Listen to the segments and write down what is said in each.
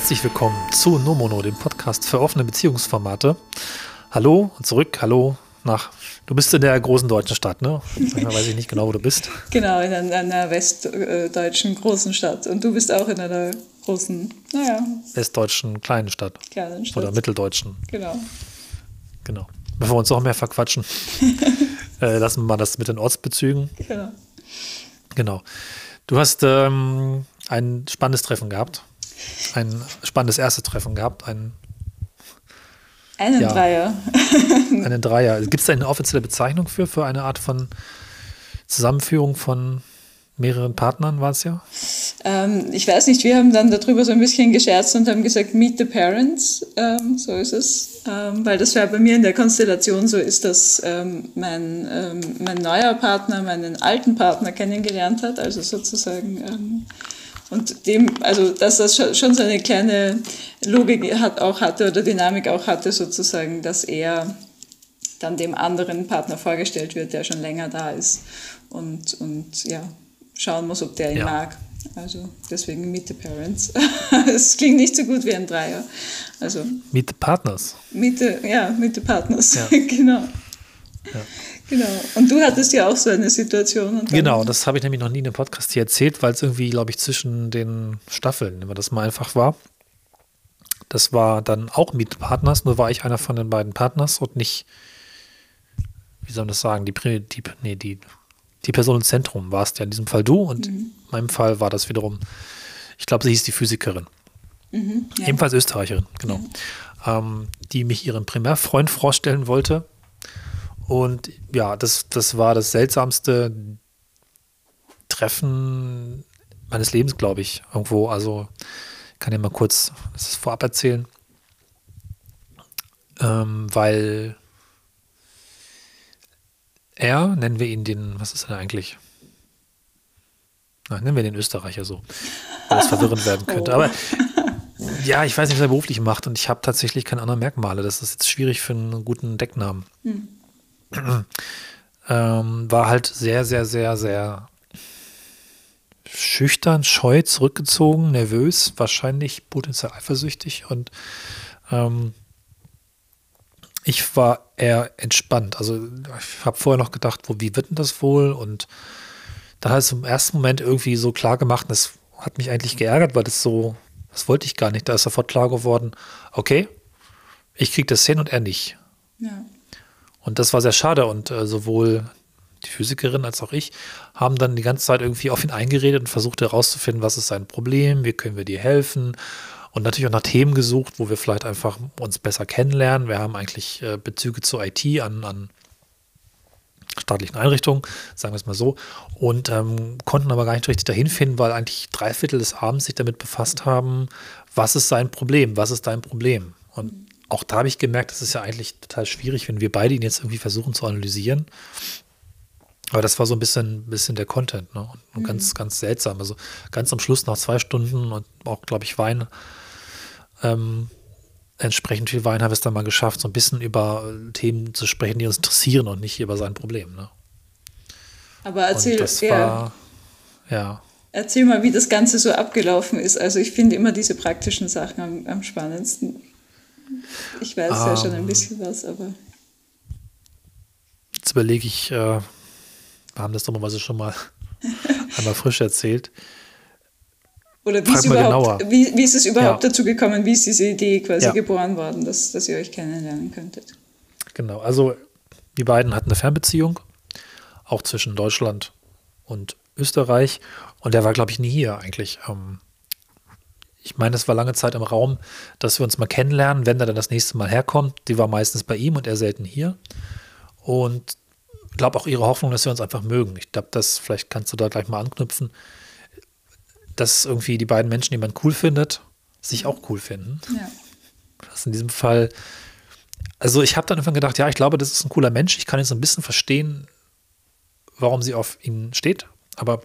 Herzlich willkommen zu Nomono, dem Podcast für offene Beziehungsformate. Hallo und zurück, hallo nach. Du bist in der großen deutschen Stadt, ne? Manchmal weiß ich nicht genau, wo du bist. Genau, in einer westdeutschen großen Stadt. Und du bist auch in einer großen, naja. Westdeutschen kleinen Stadt. Kleinen Stadt. Oder mitteldeutschen. Genau. Genau. Bevor wir uns noch mehr verquatschen, äh, lassen wir mal das mit den Ortsbezügen. Genau. Genau. Du hast ähm, ein spannendes Treffen gehabt ein spannendes erstes Treffen gehabt. Ein, einen ja, Dreier. einen Dreier. Gibt es da eine offizielle Bezeichnung für, für eine Art von Zusammenführung von mehreren Partnern war es ja? Ähm, ich weiß nicht, wir haben dann darüber so ein bisschen gescherzt und haben gesagt, meet the parents, ähm, so ist es. Ähm, weil das ja bei mir in der Konstellation so ist, dass ähm, mein, ähm, mein neuer Partner meinen alten Partner kennengelernt hat, also sozusagen ähm, und dem, also dass das schon so eine kleine Logik hat, auch hatte oder Dynamik auch hatte, sozusagen, dass er dann dem anderen Partner vorgestellt wird, der schon länger da ist und, und ja, schauen muss, ob der ihn ja. mag. Also deswegen Meet the Parents. Es klingt nicht so gut wie ein Dreier. Also, meet the Partners. Meet the, ja, Meet the Partners, ja. genau. Ja. Genau. Und du hattest ja auch so eine Situation. genau, das habe ich nämlich noch nie in einem Podcast hier erzählt, weil es irgendwie, glaube ich, zwischen den Staffeln immer das mal einfach war. Das war dann auch mit Partners, nur war ich einer von den beiden Partners und nicht, wie soll man das sagen, die, die, nee, die, die Person im Zentrum war es ja in diesem Fall du und mhm. in meinem Fall war das wiederum, ich glaube, sie hieß die Physikerin. Mhm, ja. Ebenfalls Österreicherin, genau. Ja. Ähm, die mich ihren Primärfreund vorstellen wollte und ja, das, das war das seltsamste Treffen meines Lebens, glaube ich, irgendwo. Also ich kann ja mal kurz das vorab erzählen. Ähm, weil er, nennen wir ihn den, was ist er eigentlich? Nein, nennen wir den Österreicher so, weil das verwirrend werden könnte. Aber ja, ich weiß nicht, was er beruflich macht und ich habe tatsächlich keine anderen Merkmale. Das ist jetzt schwierig für einen guten Decknamen. Hm ähm, war halt sehr, sehr, sehr, sehr schüchtern, scheu, zurückgezogen, nervös, wahrscheinlich potenziell eifersüchtig und ähm, ich war eher entspannt. Also ich habe vorher noch gedacht, wo, wie wird denn das wohl? Und dann hat es im ersten Moment irgendwie so klar gemacht, und das hat mich eigentlich geärgert, weil das so, das wollte ich gar nicht. Da ist sofort klar geworden, okay, ich kriege das hin und er nicht. Ja. Und das war sehr schade und äh, sowohl die Physikerin als auch ich haben dann die ganze Zeit irgendwie auf ihn eingeredet und versucht herauszufinden, was ist sein Problem, wie können wir dir helfen und natürlich auch nach Themen gesucht, wo wir vielleicht einfach uns besser kennenlernen. Wir haben eigentlich äh, Bezüge zur IT an, an staatlichen Einrichtungen, sagen wir es mal so, und ähm, konnten aber gar nicht richtig dahin finden, weil eigentlich drei Viertel des Abends sich damit befasst haben, was ist sein Problem, was ist dein Problem. Und auch da habe ich gemerkt, das ist ja eigentlich total schwierig, wenn wir beide ihn jetzt irgendwie versuchen zu analysieren. Aber das war so ein bisschen, bisschen der Content, ne? Und mhm. ganz, ganz seltsam. Also ganz am Schluss nach zwei Stunden und auch, glaube ich, Wein, ähm, entsprechend viel Wein habe ich es dann mal geschafft, so ein bisschen über Themen zu sprechen, die uns interessieren und nicht über sein Problem. Ne? Aber erzähl, das ja, war, ja. erzähl mal, wie das Ganze so abgelaufen ist. Also ich finde immer diese praktischen Sachen am, am spannendsten. Ich weiß ähm, ja schon ein bisschen was, aber. Jetzt überlege ich, äh, wir haben das dummerweise schon mal einmal frisch erzählt. Oder wie ist, überhaupt, wie, wie ist, es überhaupt ja. dazu gekommen, wie ist diese Idee quasi ja. geboren worden, dass, dass ihr euch kennenlernen könntet? Genau, also die beiden hatten eine Fernbeziehung, auch zwischen Deutschland und Österreich. Und der war, glaube ich, nie hier eigentlich. Ähm, ich meine, es war lange Zeit im Raum, dass wir uns mal kennenlernen, wenn er dann das nächste Mal herkommt. Die war meistens bei ihm und er selten hier. Und ich glaube auch ihre Hoffnung, dass wir uns einfach mögen. Ich glaube, das, vielleicht kannst du da gleich mal anknüpfen, dass irgendwie die beiden Menschen, die man cool findet, sich auch cool finden. Ja. Das in diesem Fall, also ich habe dann irgendwann gedacht, ja, ich glaube, das ist ein cooler Mensch. Ich kann jetzt ein bisschen verstehen, warum sie auf ihn steht. Aber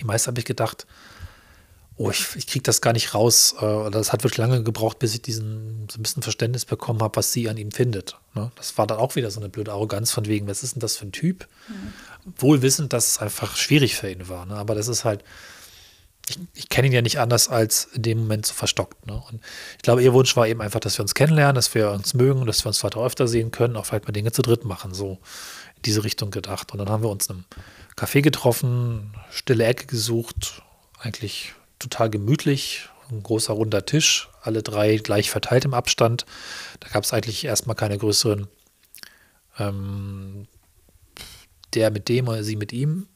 die meiste habe ich gedacht, oh, ich, ich kriege das gar nicht raus. Äh, das hat wirklich lange gebraucht, bis ich diesen so ein bisschen Verständnis bekommen habe, was sie an ihm findet. Ne? Das war dann auch wieder so eine blöde Arroganz von wegen, was ist denn das für ein Typ? Mhm. Wohl wissend, dass es einfach schwierig für ihn war. Ne? Aber das ist halt, ich, ich kenne ihn ja nicht anders als in dem Moment so verstockt. Ne? Und ich glaube, ihr Wunsch war eben einfach, dass wir uns kennenlernen, dass wir uns mögen, dass wir uns weiter öfter sehen können, auch vielleicht mal Dinge zu dritt machen, so in diese Richtung gedacht. Und dann haben wir uns in einem Café getroffen, stille Ecke gesucht, eigentlich total gemütlich, ein großer runder Tisch, alle drei gleich verteilt im Abstand. Da gab es eigentlich erstmal keine größeren, ähm, der mit dem oder sie mit ihm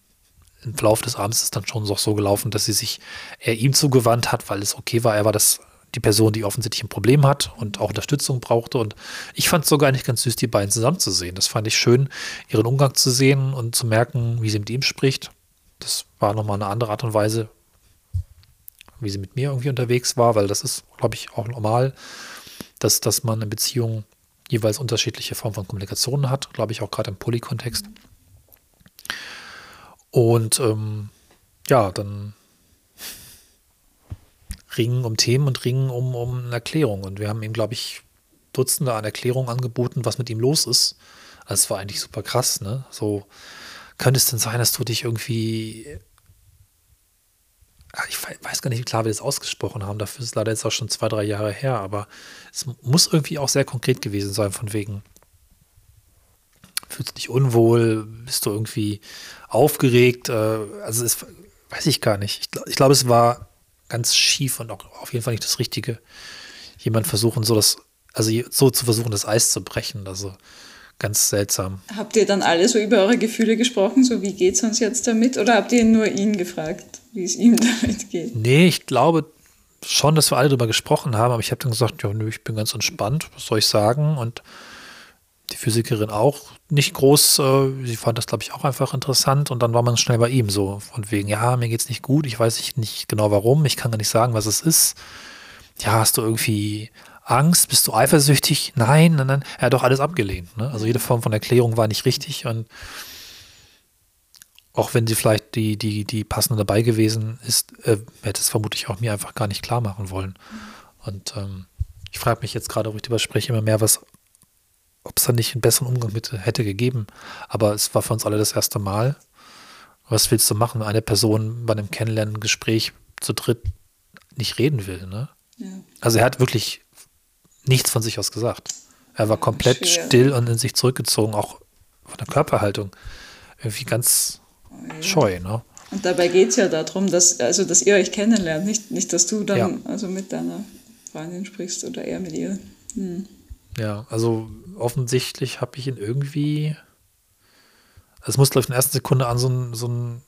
im Verlauf des Abends ist dann schon so, gelaufen, dass sie sich eher ihm zugewandt hat, weil es okay war. Er war das die Person, die offensichtlich ein Problem hat und auch Unterstützung brauchte. Und ich fand es sogar nicht ganz süß, die beiden zusammenzusehen. Das fand ich schön, ihren Umgang zu sehen und zu merken, wie sie mit ihm spricht. Das war nochmal eine andere Art und Weise, wie sie mit mir irgendwie unterwegs war, weil das ist, glaube ich, auch normal, dass, dass man in Beziehungen jeweils unterschiedliche Formen von Kommunikation hat, glaube ich, auch gerade im Polykontext. kontext und ähm, ja, dann ringen um Themen und ringen um, um eine Erklärung. Und wir haben ihm, glaube ich, Dutzende an Erklärungen angeboten, was mit ihm los ist. Also es war eigentlich super krass, ne? So, könnte es denn sein, dass du dich irgendwie. Ich weiß gar nicht, wie klar wir das ausgesprochen haben. Dafür ist es leider jetzt auch schon zwei, drei Jahre her. Aber es muss irgendwie auch sehr konkret gewesen sein, von wegen, fühlst du dich unwohl, bist du irgendwie aufgeregt. Äh, also es weiß ich gar nicht. Ich, ich glaube, es war ganz schief und auch auf jeden Fall nicht das Richtige. Jemand versuchen, so das, also so zu versuchen, das Eis zu brechen. Also ganz seltsam. Habt ihr dann alle so über eure Gefühle gesprochen, so wie geht es uns jetzt damit? Oder habt ihr nur ihn gefragt, wie es ihm damit geht? Nee, ich glaube schon, dass wir alle darüber gesprochen haben, aber ich habe dann gesagt, ja, nö, ich bin ganz entspannt, was soll ich sagen? Und die Physikerin auch nicht groß. Äh, sie fand das, glaube ich, auch einfach interessant. Und dann war man schnell bei ihm so. Von wegen, ja, mir geht's nicht gut. Ich weiß nicht genau warum. Ich kann gar nicht sagen, was es ist. Ja, hast du irgendwie Angst? Bist du eifersüchtig? Nein, nein, nein. Er hat doch alles abgelehnt. Ne? Also jede Form von Erklärung war nicht richtig. Und auch wenn sie vielleicht die, die, die passende dabei gewesen ist, äh, hätte es vermutlich auch mir einfach gar nicht klar machen wollen. Und ähm, ich frage mich jetzt gerade, wo ich darüber spreche, immer mehr, was ob es da nicht einen besseren Umgang mit hätte gegeben. Aber es war für uns alle das erste Mal. Was willst du machen, wenn eine Person bei einem Kennenlernen-Gespräch zu dritt nicht reden will? Ne? Ja. Also er hat wirklich nichts von sich aus gesagt. Er war komplett Schwer. still und in sich zurückgezogen, auch von der Körperhaltung. Irgendwie ganz ja. scheu. Ne? Und dabei geht es ja darum, dass, also, dass ihr euch kennenlernt, nicht, nicht dass du dann ja. also mit deiner Freundin sprichst oder er mit ihr. Hm. Ja, also offensichtlich habe ich ihn irgendwie. Es muss, glaube ich, in der ersten Sekunde an so ein, so ein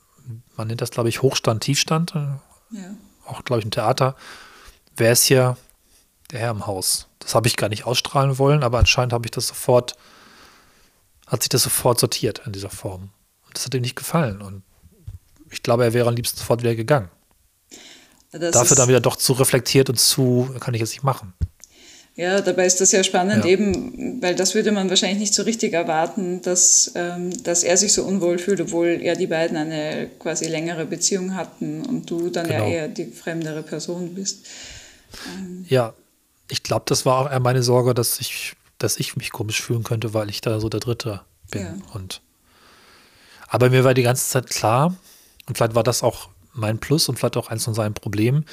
man nennt das, glaube ich, Hochstand, Tiefstand. Ja. Auch, glaube ich, im Theater. Wer ist hier der Herr im Haus? Das habe ich gar nicht ausstrahlen wollen, aber anscheinend habe ich das sofort, hat sich das sofort sortiert in dieser Form. Das hat ihm nicht gefallen. Und ich glaube, er wäre am liebsten sofort wieder gegangen. Das Dafür dann wieder doch zu reflektiert und zu, kann ich jetzt nicht machen. Ja, dabei ist das ja spannend, ja. eben, weil das würde man wahrscheinlich nicht so richtig erwarten, dass, ähm, dass er sich so unwohl fühlt, obwohl ja die beiden eine quasi längere Beziehung hatten und du dann genau. ja eher die fremdere Person bist. Ähm. Ja, ich glaube, das war auch eher meine Sorge, dass ich, dass ich mich komisch fühlen könnte, weil ich da so der Dritte bin. Ja. Und aber mir war die ganze Zeit klar, und vielleicht war das auch mein Plus und vielleicht auch eins von seinen Problemen,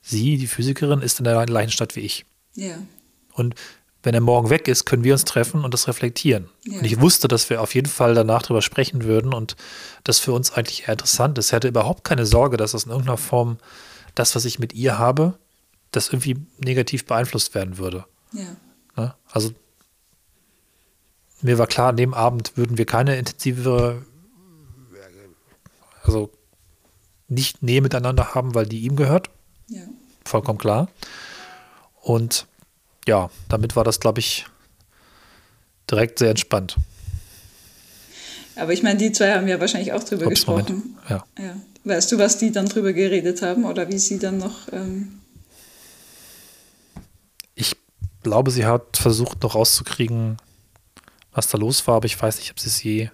sie, die Physikerin, ist in der gleichen Stadt wie ich. Ja. Und wenn er morgen weg ist, können wir uns treffen und das reflektieren. Ja. Und ich wusste, dass wir auf jeden Fall danach darüber sprechen würden und das für uns eigentlich eher interessant ist. Er hatte überhaupt keine Sorge, dass das in irgendeiner Form das, was ich mit ihr habe, das irgendwie negativ beeinflusst werden würde. Ja. Ne? Also mir war klar, an dem Abend würden wir keine intensivere, also nicht Nähe miteinander haben, weil die ihm gehört. Ja. Vollkommen klar. Und ja, damit war das, glaube ich, direkt sehr entspannt. Aber ich meine, die zwei haben ja wahrscheinlich auch drüber Ups, gesprochen. Ja. ja. Weißt du, was die dann drüber geredet haben oder wie sie dann noch. Ähm ich glaube, sie hat versucht, noch rauszukriegen, was da los war, aber ich weiß nicht, ob sie es je.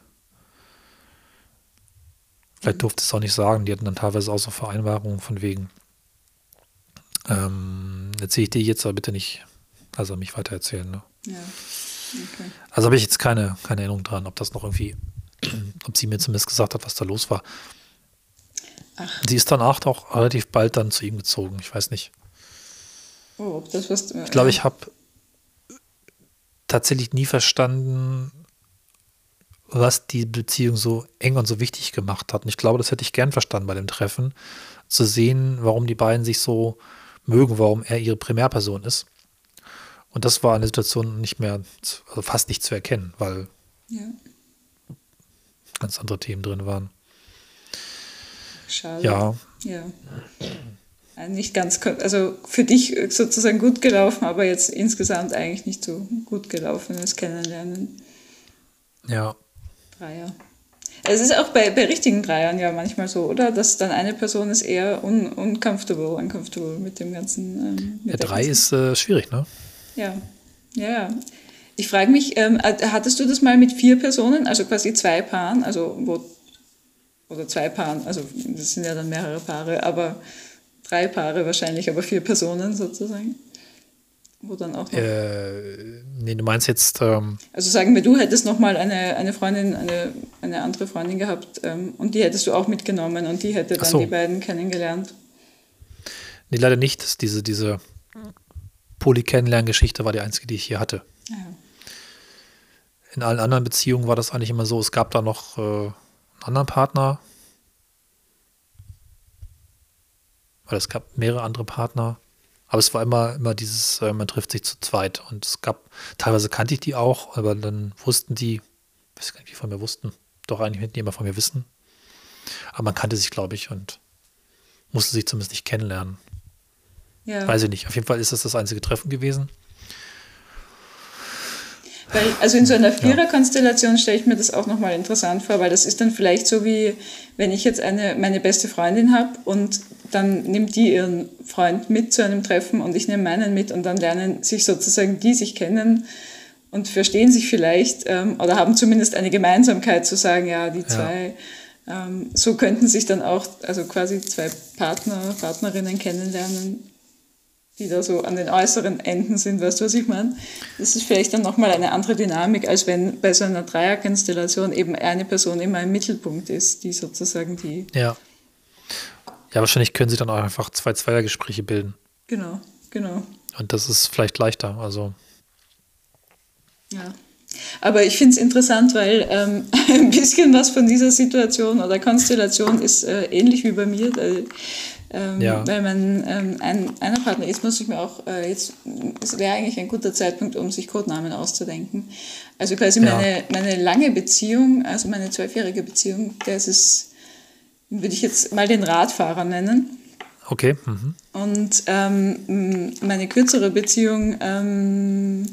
Vielleicht durfte es auch nicht sagen. Die hatten dann teilweise auch so Vereinbarungen von wegen. Ähm, erzähle ich dir jetzt aber bitte nicht, also mich weiter erzählen. Ne? Ja. Okay. Also habe ich jetzt keine, keine Erinnerung dran, ob das noch irgendwie, ob sie mir zumindest gesagt hat, was da los war. Ach. Sie ist danach auch relativ bald dann zu ihm gezogen. Ich weiß nicht. Oh, ob das was. Ich glaube, ich habe tatsächlich nie verstanden, was die Beziehung so eng und so wichtig gemacht hat. Und ich glaube, das hätte ich gern verstanden bei dem Treffen, zu sehen, warum die beiden sich so mögen, warum er ihre Primärperson ist. Und das war in der Situation nicht mehr, also fast nicht zu erkennen, weil ja. ganz andere Themen drin waren. Schade. Ja. ja. Nicht ganz, also für dich sozusagen gut gelaufen, aber jetzt insgesamt eigentlich nicht so gut gelaufen, das Kennenlernen. Ja. Dreier. Es ist auch bei, bei richtigen Dreiern ja manchmal so, oder? Dass dann eine Person ist eher un, uncomfortable, uncomfortable mit dem ganzen. Ähm, mit ja, drei ganzen. ist äh, schwierig, ne? Ja. Ja. Ich frage mich, ähm, hattest du das mal mit vier Personen, also quasi zwei Paaren, also wo, oder zwei Paaren, also das sind ja dann mehrere Paare, aber drei Paare wahrscheinlich, aber vier Personen sozusagen? Wo dann auch äh, nee, du meinst jetzt. Ähm, also sagen wir, du hättest nochmal eine, eine Freundin, eine, eine andere Freundin gehabt ähm, und die hättest du auch mitgenommen und die hätte dann so. die beiden kennengelernt. Nee, leider nicht. Diese, diese Poly-Kennenlerngeschichte war die einzige, die ich hier hatte. Ja. In allen anderen Beziehungen war das eigentlich immer so, es gab da noch äh, einen anderen Partner. Weil es gab mehrere andere Partner. Aber es war immer, immer dieses, äh, man trifft sich zu zweit. Und es gab, teilweise kannte ich die auch, aber dann wussten die, ich weiß gar nicht, wie von mir wussten. Doch eigentlich hätten die immer von mir wissen. Aber man kannte sich, glaube ich, und musste sich zumindest nicht kennenlernen. Ja. Weiß ich nicht. Auf jeden Fall ist das das einzige Treffen gewesen. Weil, also in so einer Viererkonstellation stelle ich mir das auch nochmal interessant vor, weil das ist dann vielleicht so wie, wenn ich jetzt eine, meine beste Freundin habe und dann nimmt die ihren Freund mit zu einem Treffen und ich nehme meinen mit und dann lernen sich sozusagen die sich kennen und verstehen sich vielleicht ähm, oder haben zumindest eine Gemeinsamkeit zu sagen, ja, die zwei, ja. ähm, so könnten sich dann auch, also quasi zwei Partner, Partnerinnen kennenlernen die da so an den äußeren Enden sind, weißt du, was ich meine? Das ist vielleicht dann nochmal eine andere Dynamik, als wenn bei so einer Dreierkonstellation eben eine Person immer im Mittelpunkt ist, die sozusagen die. Ja. Ja, wahrscheinlich können sie dann auch einfach zwei Zweiergespräche bilden. Genau, genau. Und das ist vielleicht leichter, also. Ja. Aber ich finde es interessant, weil ähm, ein bisschen was von dieser Situation oder Konstellation ist äh, ähnlich wie bei mir. Weil ähm, ja. Weil man ähm, ein, einer Partner ist, muss ich mir auch äh, jetzt, es wäre eigentlich ein guter Zeitpunkt, um sich Codenamen auszudenken. Also quasi ja. meine, meine lange Beziehung, also meine zwölfjährige Beziehung, das ist, würde ich jetzt mal den Radfahrer nennen. Okay. Mhm. Und ähm, meine kürzere Beziehung ähm,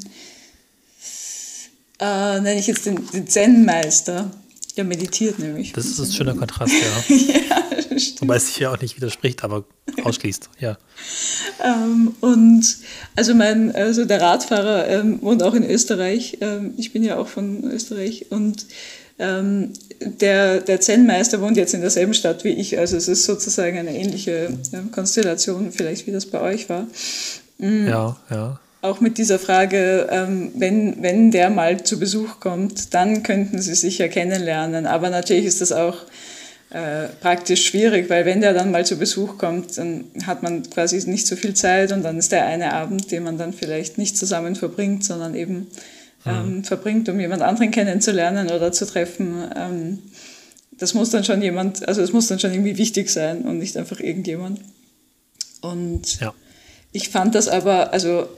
äh, nenne ich jetzt den, den Zen-Meister. Der meditiert nämlich. Das ist ein schöner Kontrast, ja. ja, stimmt. Wobei es sich ja auch nicht widerspricht, aber ausschließt, ja. ähm, und also mein, also der Radfahrer ähm, wohnt auch in Österreich. Ähm, ich bin ja auch von Österreich und ähm, der, der Zen-Meister wohnt jetzt in derselben Stadt wie ich. Also es ist sozusagen eine ähnliche äh, Konstellation, vielleicht wie das bei euch war. Mhm. Ja, ja auch mit dieser Frage, ähm, wenn, wenn der mal zu Besuch kommt, dann könnten sie sich ja kennenlernen. Aber natürlich ist das auch äh, praktisch schwierig, weil wenn der dann mal zu Besuch kommt, dann hat man quasi nicht so viel Zeit und dann ist der eine Abend, den man dann vielleicht nicht zusammen verbringt, sondern eben ähm, mhm. verbringt, um jemand anderen kennenzulernen oder zu treffen. Ähm, das muss dann schon jemand, also es muss dann schon irgendwie wichtig sein und nicht einfach irgendjemand. Und ja. ich fand das aber, also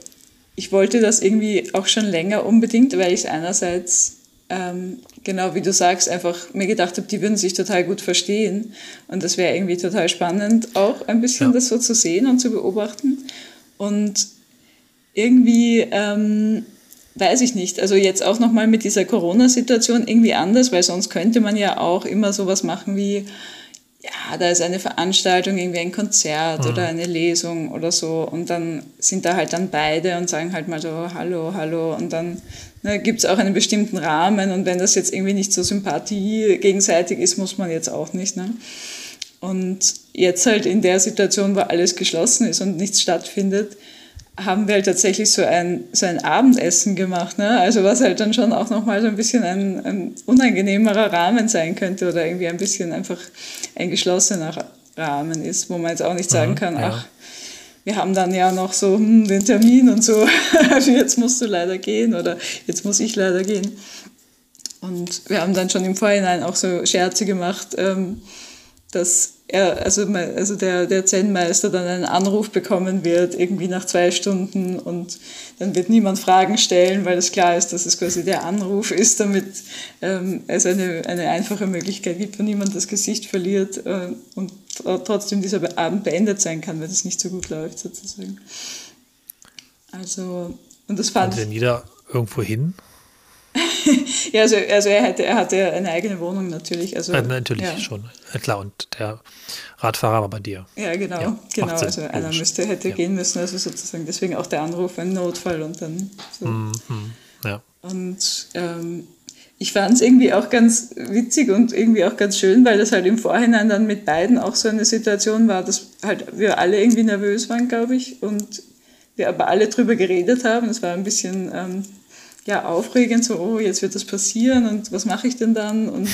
ich wollte das irgendwie auch schon länger unbedingt, weil ich es einerseits, ähm, genau wie du sagst, einfach mir gedacht habe, die würden sich total gut verstehen. Und das wäre irgendwie total spannend, auch ein bisschen ja. das so zu sehen und zu beobachten. Und irgendwie, ähm, weiß ich nicht, also jetzt auch nochmal mit dieser Corona-Situation irgendwie anders, weil sonst könnte man ja auch immer sowas machen wie, ja, da ist eine Veranstaltung, irgendwie ein Konzert mhm. oder eine Lesung oder so und dann sind da halt dann beide und sagen halt mal so Hallo, Hallo und dann ne, gibt es auch einen bestimmten Rahmen und wenn das jetzt irgendwie nicht so Sympathie gegenseitig ist, muss man jetzt auch nicht. Ne? Und jetzt halt in der Situation, wo alles geschlossen ist und nichts stattfindet, haben wir halt tatsächlich so ein, so ein Abendessen gemacht. Ne? Also was halt dann schon auch nochmal so ein bisschen ein, ein unangenehmerer Rahmen sein könnte oder irgendwie ein bisschen einfach ein geschlossener Rahmen ist, wo man jetzt auch nicht sagen Mhm, kann, ja. ach, wir haben dann ja noch so hm, den Termin und so, jetzt musst du leider gehen oder jetzt muss ich leider gehen. Und wir haben dann schon im Vorhinein auch so Scherze gemacht, ähm, dass er, also, also der, der Zen-Meister dann einen Anruf bekommen wird, irgendwie nach zwei Stunden und dann wird niemand Fragen stellen, weil es klar ist, dass es quasi der Anruf ist, damit ähm, es eine, eine einfache Möglichkeit gibt, wo niemand das Gesicht verliert äh, und tr- trotzdem dieser Be- Abend beendet sein kann, wenn es nicht so gut läuft sozusagen. Also, und das fand Und denn jeder irgendwo hin? ja, also, also er, hatte, er hatte eine eigene Wohnung natürlich. Also, Äh, natürlich ja. schon. Klar, und der Radfahrer war bei dir. Ja, genau, Ja, genau. Sinn, Also einer müsste, hätte Ja. gehen müssen, also sozusagen deswegen auch der Anruf, ein Notfall und dann so. Mhm, ja. Und ähm, ich fand es irgendwie auch ganz witzig und irgendwie auch ganz schön, weil das halt im Vorhinein dann mit beiden auch so eine Situation war, dass halt wir alle irgendwie nervös waren, glaube ich, und wir aber alle drüber geredet haben. Es war ein bisschen ähm, ja, aufregend, so, oh, jetzt wird das passieren und was mache ich denn dann und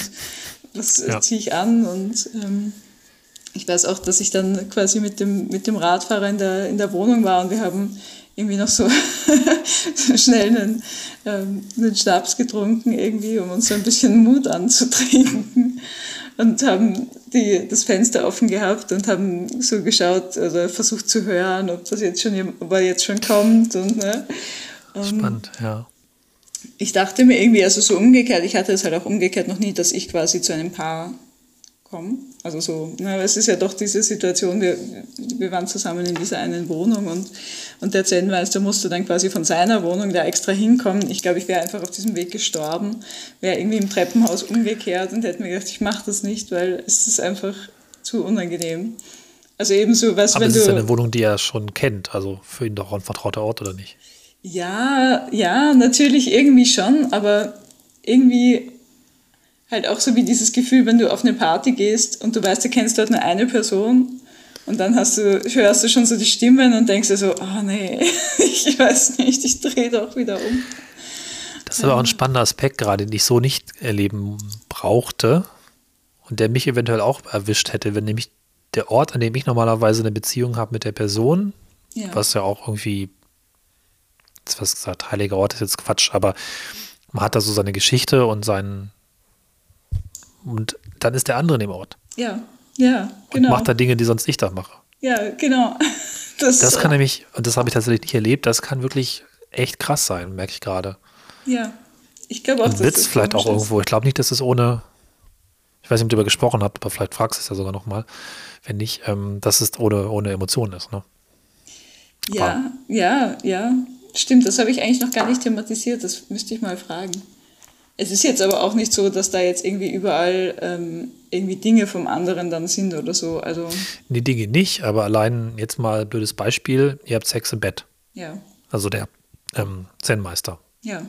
was Ja. ziehe ich an und ähm, ich weiß auch, dass ich dann quasi mit dem, mit dem Radfahrer in der, in der Wohnung war und wir haben irgendwie noch so, schnell einen, ähm, einen Schnaps getrunken, irgendwie, um uns so ein bisschen Mut anzutrinken. Und haben die, das Fenster offen gehabt und haben so geschaut oder versucht zu hören, ob das jetzt schon, ob er jetzt schon kommt. Und, ne? Und Spannend, ja. Ich dachte mir irgendwie, also so umgekehrt, ich hatte es halt auch umgekehrt noch nie, dass ich quasi zu einem Paar komme. Also so, na, es ist ja doch diese Situation, wir, wir waren zusammen in dieser einen Wohnung und, und der Zen-Meister musste dann quasi von seiner Wohnung da extra hinkommen. Ich glaube, ich wäre einfach auf diesem Weg gestorben, wäre irgendwie im Treppenhaus umgekehrt und hätte mir gedacht, ich mache das nicht, weil es ist einfach zu unangenehm. Also ebenso, was, Aber wenn es ist du... ja eine Wohnung, die er schon kennt. Also für ihn doch ein vertrauter Ort, oder nicht? Ja, ja, natürlich irgendwie schon, aber irgendwie halt auch so wie dieses Gefühl, wenn du auf eine Party gehst und du weißt, du kennst dort nur eine Person und dann hast du, hörst du schon so die Stimmen und denkst dir so, ah nee, ich weiß nicht, ich drehe doch wieder um. Das ist aber auch ein spannender Aspekt gerade, den ich so nicht erleben brauchte und der mich eventuell auch erwischt hätte, wenn nämlich der Ort, an dem ich normalerweise eine Beziehung habe mit der Person, Ja. was ja auch irgendwie, jetzt was gesagt, heiliger Ort ist jetzt Quatsch, aber man hat da so seine Geschichte und seinen und dann ist der andere in dem Ort Ja, ja, und genau. macht da Dinge, die sonst ich da mache. Ja, genau. Das, Das kann nämlich, und das habe ich tatsächlich nicht erlebt, das kann wirklich echt krass sein, merke ich gerade. Ja, ich glaube auch, Und Witz vielleicht auch irgendwo. Ich glaube nicht, dass es ohne, ich weiß nicht, ob ihr darüber gesprochen habt, aber vielleicht fragst du es ja sogar nochmal, wenn nicht, ähm, dass es ohne, ohne Emotionen ist. Ne? Ja, ja, ja, stimmt. Das habe ich eigentlich noch gar nicht thematisiert. Das müsste ich mal fragen. Es ist jetzt aber auch nicht so, dass da jetzt irgendwie überall ähm, irgendwie Dinge vom anderen dann sind oder so. Also, Die Dinge nicht, aber allein jetzt mal ein blödes Beispiel, ihr habt Sex im Bett. ja, Also der ähm, Zen-Meister. ja,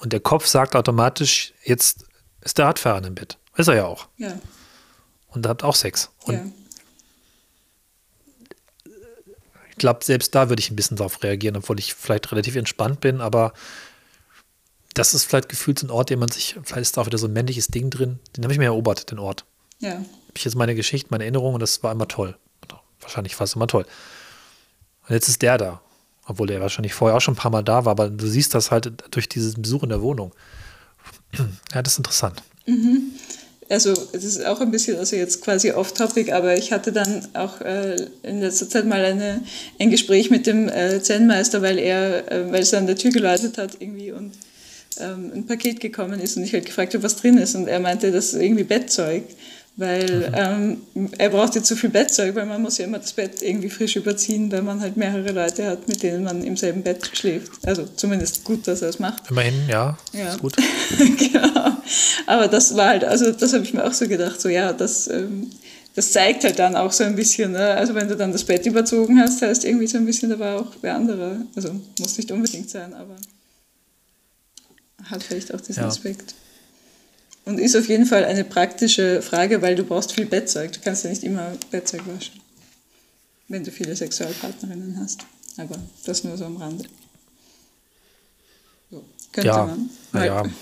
Und der Kopf sagt automatisch, jetzt ist der Radfahrer im Bett. Ist er ja auch. ja, Und da habt auch Sex. Und ja. ich glaube, selbst da würde ich ein bisschen darauf reagieren, obwohl ich vielleicht relativ entspannt bin, aber das ist vielleicht gefühlt so ein Ort, den man sich, vielleicht ist da auch wieder so ein männliches Ding drin, den habe ich mir erobert, den Ort. ja. Habe ich jetzt meine Geschichte, meine Erinnerung und das war immer toll. Wahrscheinlich war es immer toll. Und jetzt ist der da, obwohl der wahrscheinlich vorher auch schon ein paar Mal da war, aber du siehst das halt durch diesen Besuch in der Wohnung. Ja, das ist interessant. Also es ist auch ein bisschen, also jetzt quasi off-topic, aber ich hatte dann auch äh, in letzter Zeit mal eine, ein Gespräch mit dem äh, Zen-Meister, weil er, äh, weil es an der Tür geläutet hat irgendwie und ähm, ein Paket gekommen ist und ich halt gefragt habe, was drin ist. Und er meinte, das ist irgendwie Bettzeug, weil ähm, er braucht jetzt so viel Bettzeug, weil man muss ja immer das Bett irgendwie frisch überziehen, weil man halt mehrere Leute hat, mit denen man im selben Bett schläft. Also zumindest gut, dass er es macht. Immerhin, ja, Ja. ist gut. genau. Aber das war halt, also das habe ich mir auch so gedacht, so ja, das, ähm, das zeigt halt dann auch so ein bisschen, ne? also wenn du dann das Bett überzogen hast, heißt irgendwie so ein bisschen, da war auch wer andere, also muss nicht unbedingt sein, aber hat vielleicht auch diesen Ja. Aspekt. Und ist auf jeden Fall eine praktische Frage, weil du brauchst viel Bettzeug. Du kannst ja nicht immer Bettzeug waschen, wenn du viele Sexualpartnerinnen hast. Aber das nur so am Rande. So, könnte Ja, man. mal- naja, wenn man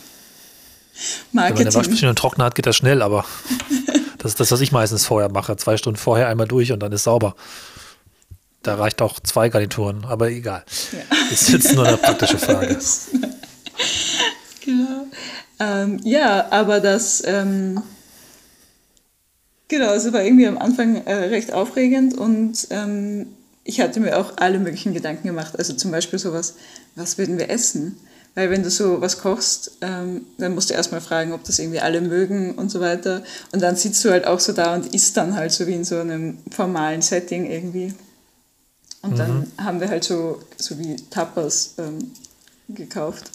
eine Marketing. Waschmaschine und Trockner hat, geht das schnell, aber Das ist das, was ich meistens vorher mache. Zwei Stunden vorher einmal durch und dann ist sauber. Da reicht auch zwei Garnituren, aber egal. Ja. Ist jetzt nur eine praktische Frage. genau. Ähm, ja, aber das, ähm, genau, es war irgendwie am Anfang äh, recht aufregend und ähm, ich hatte mir auch alle möglichen Gedanken gemacht. Also zum Beispiel sowas, was würden wir essen? Weil wenn du so was kochst, ähm, dann musst du erstmal fragen, ob das irgendwie alle mögen und so weiter. Und dann sitzt du halt auch so da und isst dann halt so wie in so einem formalen Setting irgendwie. Und mhm. dann haben wir halt so, so wie Tapas ähm, gekauft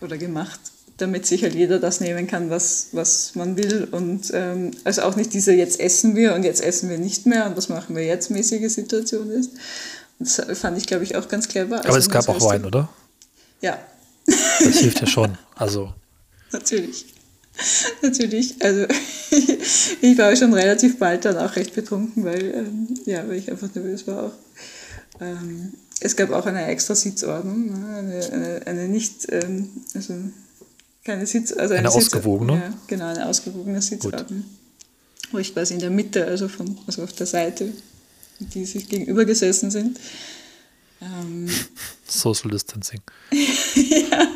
oder gemacht, damit sich halt jeder das nehmen kann, was, was man will. Und ähm, also auch nicht diese jetzt essen wir und jetzt essen wir nicht mehr und was machen wir jetzt mäßige Situation ist. Das fand ich, glaube ich, auch ganz clever. Aber also es gab auch Wein, oder? Ja. Das hilft ja schon. Also. Natürlich. Natürlich. Also ich war schon relativ bald dann auch recht betrunken, weil, ähm, ja, weil ich einfach nervös war auch. Ähm, es gab auch eine extra Sitzordnung, ne? eine, eine, eine, nicht, ähm, also keine Sitz, also eine, eine ausgewogene. Ja, genau, eine ausgewogene Sitzordnung. Wo ich quasi in der Mitte, also, von, also auf der Seite, die sich gegenüber gesessen sind. Ähm, Social Distancing. ja.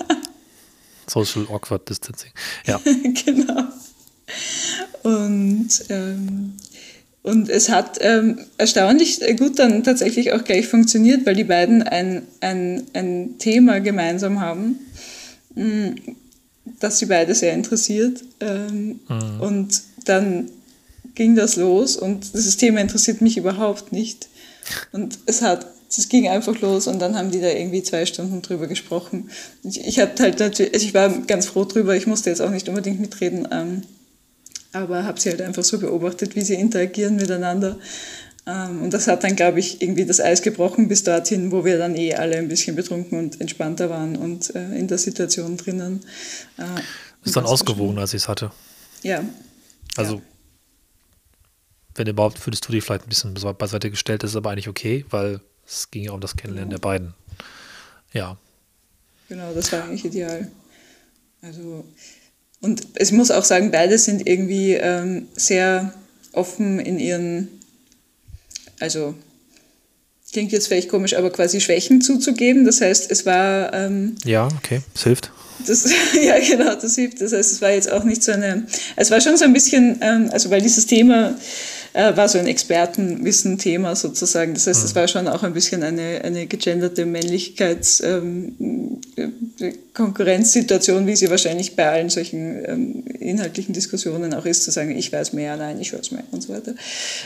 Social Awkward Distancing. Ja. genau. Und ähm, und es hat ähm, erstaunlich gut dann tatsächlich auch gleich funktioniert, weil die beiden ein, ein, ein Thema gemeinsam haben, mm, das sie beide sehr interessiert. Ähm, mhm. Und dann ging das los und dieses Thema interessiert mich überhaupt nicht. Und es hat, es ging einfach los und dann haben die da irgendwie zwei Stunden drüber gesprochen. Ich, ich hatte halt natürlich, also ich war ganz froh drüber, ich musste jetzt auch nicht unbedingt mitreden. Ähm, aber habe sie halt einfach so beobachtet, wie sie interagieren miteinander. Ähm, und das hat dann, glaube ich, irgendwie das Eis gebrochen bis dorthin, wo wir dann eh alle ein bisschen betrunken und entspannter waren und äh, in der Situation drinnen. Äh, ist dann ausgewogen, als ich es hatte. Ja. Also, ja. wenn überhaupt, würdest du die vielleicht ein bisschen beiseite gestellt, ist aber eigentlich okay, weil es ging ja um das Kennenlernen ja. der beiden. Ja. Genau, das war eigentlich ideal. Also, und ich muss auch sagen, beide sind irgendwie ähm, sehr offen in ihren, also klingt jetzt vielleicht komisch, aber quasi Schwächen zuzugeben. Das heißt, es war. Ähm, ja, okay, es hilft. Das, ja, genau, das hilft. Das heißt, es war jetzt auch nicht so eine. Es war schon so ein bisschen, ähm, also weil dieses Thema äh, war so ein Expertenwissen-Thema sozusagen. Das heißt, es mhm. war schon auch ein bisschen eine, eine gegenderte Männlichkeits-Konkurrenzsituation, ähm, wie sie wahrscheinlich bei allen solchen ähm, inhaltlichen Diskussionen auch ist, zu sagen, ich weiß mehr, nein, ich weiß mehr und so weiter.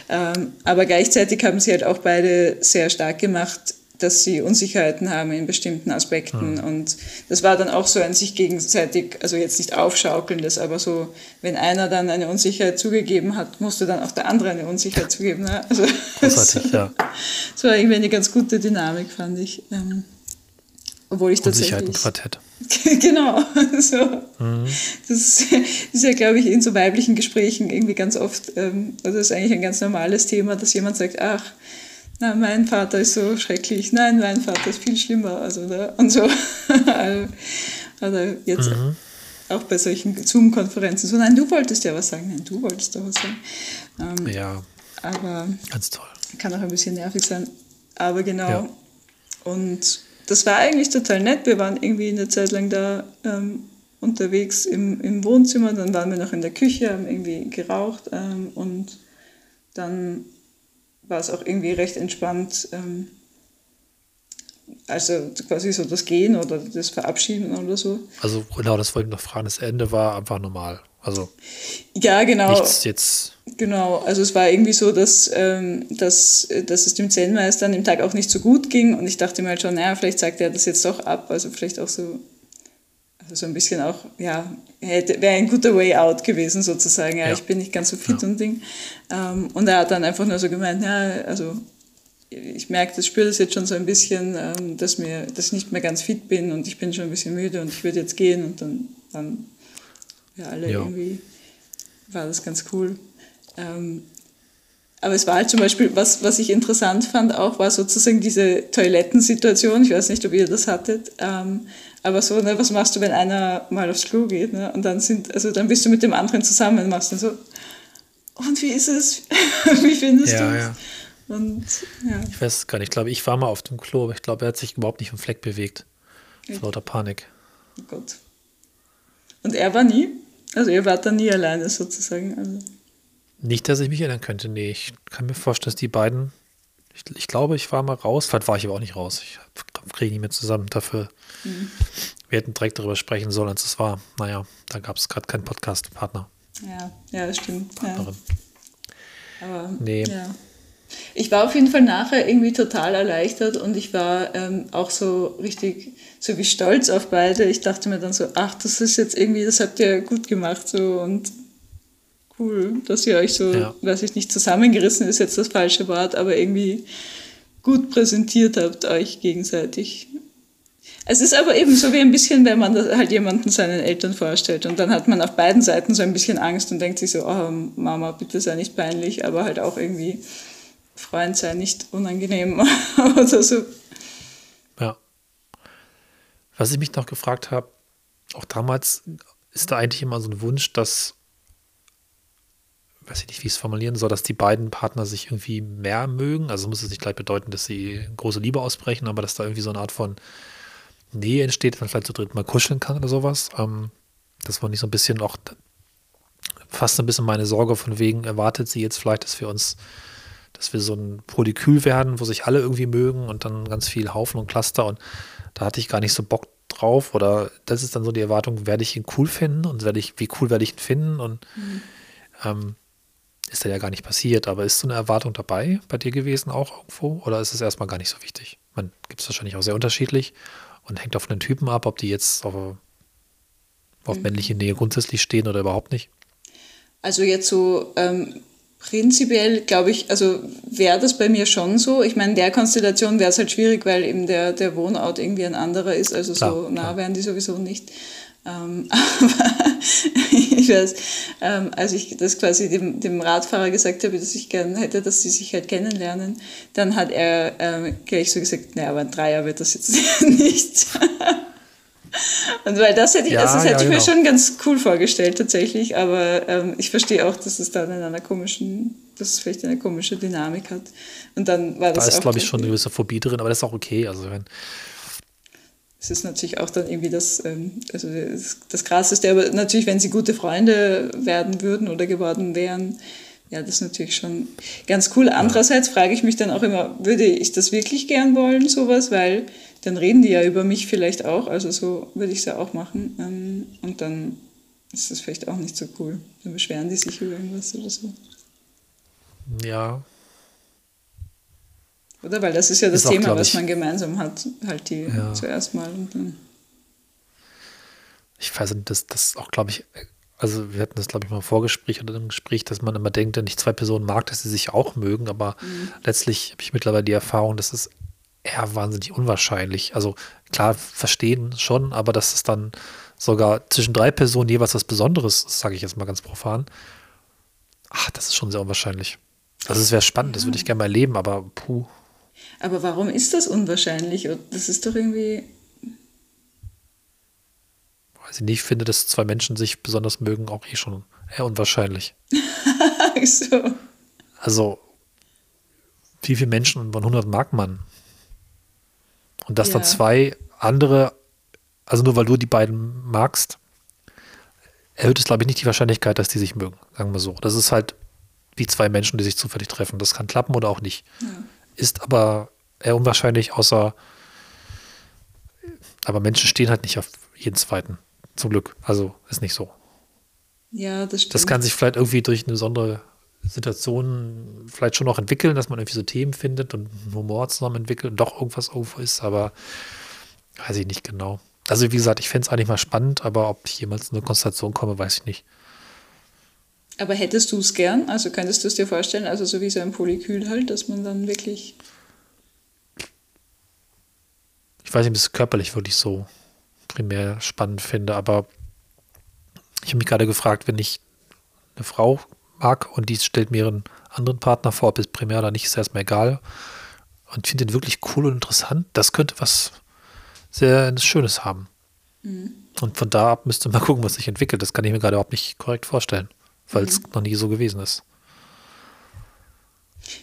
Ähm, aber gleichzeitig haben sie halt auch beide sehr stark gemacht, dass sie Unsicherheiten haben in bestimmten Aspekten. Mhm. Und das war dann auch so ein sich gegenseitig, also jetzt nicht aufschaukelndes, aber so, wenn einer dann eine Unsicherheit zugegeben hat, musste dann auch der andere eine Unsicherheit zugeben. Ne? Also das, ja. das war irgendwie eine ganz gute Dynamik, fand ich. Ähm, obwohl ich tatsächlich. Quartett. genau. So. Mhm. Das ist ja, glaube ich, in so weiblichen Gesprächen irgendwie ganz oft, ähm, also das ist eigentlich ein ganz normales Thema, dass jemand sagt, ach, na, mein Vater ist so schrecklich, nein, mein Vater ist viel schlimmer. Also, ne? Und so. Oder jetzt mhm. auch bei solchen Zoom-Konferenzen so, nein, du wolltest ja was sagen, nein, du wolltest doch was sagen. Ähm, ja. Aber ganz toll. Kann auch ein bisschen nervig sein. Aber genau. Ja. Und das war eigentlich total nett. Wir waren irgendwie eine Zeit lang da ähm, unterwegs im, im Wohnzimmer, dann waren wir noch in der Küche, haben irgendwie geraucht ähm, und dann war es auch irgendwie recht entspannt. Ähm, also quasi so das Gehen oder das Verabschieden oder so. Also genau, das wollte ich noch fragen. Das Ende war einfach normal. Also ja, genau. Nichts jetzt. Genau, also es war irgendwie so, dass, ähm, dass, dass es dem Zen-Meister an dem Tag auch nicht so gut ging und ich dachte mir halt schon, naja, vielleicht sagt er das jetzt doch ab, also vielleicht auch so also so ein bisschen auch, ja, wäre ein guter Way out gewesen sozusagen. Ja, ja. ich bin nicht ganz so fit ja. und Ding. Ähm, und er hat dann einfach nur so gemeint, ja, also ich merke, das spüre das jetzt schon so ein bisschen, ähm, dass, mir, dass ich nicht mehr ganz fit bin und ich bin schon ein bisschen müde und ich würde jetzt gehen und dann, dann ja, alle ja. irgendwie war das ganz cool. Ähm, aber es war halt zum Beispiel, was, was ich interessant fand auch, war sozusagen diese Toilettensituation. Ich weiß nicht, ob ihr das hattet. Ähm, aber so, ne, was machst du, wenn einer mal aufs Klo geht? Ne? Und dann sind, also dann bist du mit dem anderen zusammen, machst dann so. und wie ist es? wie findest Ja, du es? ja. Und ja, Ich weiß es gar nicht. Ich glaube, ich war mal auf dem Klo, aber ich glaube, er hat sich überhaupt nicht vom Fleck bewegt. Vor lauter Panik. oh Gott. Und er war nie? Also ihr wart da nie alleine sozusagen. Also, Nicht, dass ich mich erinnern könnte. Nee, ich kann mir vorstellen, dass die beiden. Ich, ich glaube, ich war mal raus. Vielleicht war ich aber auch nicht raus. Ich kriege nicht mehr zusammen. Dafür. Wir hätten direkt darüber sprechen sollen, als es war. Naja, da gab es gerade keinen Podcast-Partner. ja, ja, das stimmt. Ja. Partnerin. Aber, Nee. Ja. Ich war auf jeden Fall nachher irgendwie total erleichtert und ich war ähm, auch so richtig, so wie stolz auf beide. Ich dachte mir dann so, ach, das ist jetzt irgendwie, das habt ihr gut gemacht so und cool, dass ihr euch so, Ja. weiß ich nicht, zusammengerissen ist jetzt das falsche Wort, aber irgendwie gut präsentiert habt euch gegenseitig. Es ist aber eben so wie ein bisschen, wenn man halt jemanden seinen Eltern vorstellt und dann hat man auf beiden Seiten so ein bisschen Angst und denkt sich so, oh Mama, bitte sei nicht peinlich, aber halt auch irgendwie Freund sei nicht unangenehm oder so. Ja. Was ich mich noch gefragt habe, auch damals ist da eigentlich immer so ein Wunsch, dass, weiß ich nicht, wie ich es formulieren soll, dass die beiden Partner sich irgendwie mehr mögen. Also muss es nicht gleich bedeuten, dass sie große Liebe ausbrechen, aber dass da irgendwie so eine Art von Nähe entsteht, dass man vielleicht zu dritt mal kuscheln kann oder sowas. Ähm, das war nicht so ein bisschen auch fast ein bisschen meine Sorge von wegen, erwartet sie jetzt vielleicht, dass wir uns, dass wir so ein Polykül werden, wo sich alle irgendwie mögen und dann ganz viel Haufen und Cluster und da hatte ich gar nicht so Bock drauf oder das ist dann so die Erwartung, werde ich ihn cool finden und werde ich, wie cool werde ich ihn finden und ähm, ist da ja gar nicht passiert, aber ist so eine Erwartung dabei bei dir gewesen auch irgendwo oder ist es erstmal gar nicht so wichtig? Man gibt es wahrscheinlich auch sehr unterschiedlich und hängt auf den Typen ab, ob die jetzt auf, auf männliche Nähe grundsätzlich stehen oder überhaupt nicht. Also jetzt so ähm, prinzipiell glaube ich, also wäre das bei mir schon so. Ich meine, in der Konstellation wäre es halt schwierig, weil eben der, der Wohnort irgendwie ein anderer ist. Also Klar, so nah klar. wären die sowieso nicht. Ähm, aber ich weiß, ähm, als ich das quasi dem, dem Radfahrer gesagt habe, dass ich gerne hätte, dass sie sich halt kennenlernen, dann hat er ähm, gleich so gesagt, naja, aber ein Dreier wird das jetzt nicht. Und weil das hätte ich, Ja, also das ja, hätte ich mir genau. schon ganz cool vorgestellt tatsächlich, aber ähm, ich verstehe auch, dass es dann in einer komischen, dass es vielleicht eine komische Dynamik hat. Und dann war das Da ist, glaube ich, schon eine gewisse Phobie drin, aber das ist auch okay. Also wenn, Es ist natürlich auch dann irgendwie das, ähm, also das, Krasseste, aber natürlich, wenn sie gute Freunde werden würden oder geworden wären, ja, das ist natürlich schon ganz cool. Andererseits frage ich mich dann auch immer, würde ich das wirklich gern wollen, sowas, weil dann reden die ja über mich vielleicht auch, also so würde ich es ja auch machen. Ähm, und dann ist das vielleicht auch nicht so cool. Dann beschweren die sich über irgendwas oder so. ja, Oder? Weil das ist ja das Ist auch, Thema, glaub was ich- man gemeinsam hat, halt die Ja. zuerst mal und dann. ich weiß nicht, das, das auch, glaube ich, also wir hatten das, glaube ich, mal im Vorgespräch oder im Gespräch, dass man immer denkt, wenn ich zwei Personen mag, dass sie sich auch mögen, aber letztlich habe ich mittlerweile die Erfahrung, dass es eher wahnsinnig unwahrscheinlich. Also klar, verstehen schon, aber dass es dann sogar zwischen drei Personen jeweils was Besonderes ist, sage ich jetzt mal ganz profan. Ach, das ist schon sehr unwahrscheinlich. Also es wäre spannend, das würde ich gerne mal erleben, aber puh. Aber warum ist das unwahrscheinlich? Und Das ist doch irgendwie. Weiß ich nicht, ich finde, dass zwei Menschen sich besonders mögen, auch eh schon eher unwahrscheinlich. so. Also, wie viele Menschen von 100 mag man? Und dass dann Ja. zwei andere, also nur weil du die beiden magst, erhöht es, glaube ich, nicht die Wahrscheinlichkeit, dass die sich mögen. Sagen wir so. Das ist halt wie zwei Menschen, die sich zufällig treffen. Das kann klappen oder auch nicht. Ist aber eher unwahrscheinlich, außer, aber Menschen stehen halt nicht auf jeden zweiten. Zum Glück. Also ist nicht so. Ja, das stimmt. Das kann sich vielleicht irgendwie durch eine besondere Situation vielleicht schon noch entwickeln, dass man irgendwie so Themen findet und einen Humor zusammen entwickelt und doch irgendwas irgendwo ist, aber weiß ich nicht genau. Also wie gesagt, ich fände es eigentlich mal spannend, aber ob ich jemals in eine Konstellation komme, weiß ich nicht. Aber hättest du es gern? Also könntest du es dir vorstellen, also so wie so ein Polykül halt, dass man dann wirklich. Ich weiß nicht, ob ich es körperlich wirklich so primär spannend finde, aber ich habe mich gerade gefragt, wenn ich eine Frau mag und die stellt mir ihren anderen Partner vor, ob es primär oder nicht, ist erstmal egal. Und finde den wirklich cool und interessant. Das könnte was sehr Schönes haben. Und von da ab müsste man gucken, was sich entwickelt. Das kann ich mir gerade überhaupt nicht korrekt vorstellen, weil es noch nie so gewesen ist.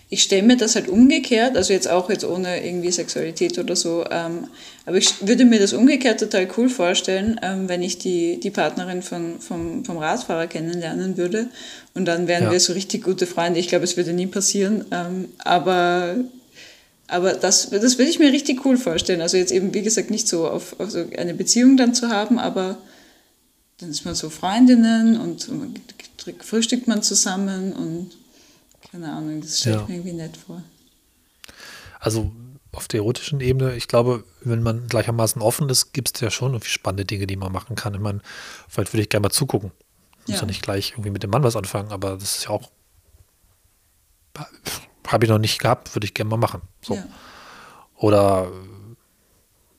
Ich stelle mir das halt umgekehrt, also jetzt auch jetzt ohne irgendwie Sexualität oder so, ähm, aber ich würde mir das umgekehrt total cool vorstellen, ähm, wenn ich die, die Partnerin von, vom, vom Radfahrer kennenlernen würde und dann wären ja. wir so richtig gute Freunde. Ich glaube, es würde nie passieren, ähm, aber aber das, das würde ich mir richtig cool vorstellen. Also jetzt eben, wie gesagt, nicht so auf, auf so eine Beziehung dann zu haben, aber dann ist man so Freundinnen und frühstückt man zusammen und keine Ahnung, das stelle ich ja. mir irgendwie nett vor. Also auf der erotischen Ebene, ich glaube, wenn man gleichermaßen offen ist, gibt es ja schon irgendwie spannende Dinge, die man machen kann. Ich meine, vielleicht würde ich gerne mal zugucken. Ich muss ja. ja nicht gleich irgendwie mit dem Mann was anfangen, aber das ist ja auch habe ich noch nicht gehabt, würde ich gerne mal machen. So. Ja. Oder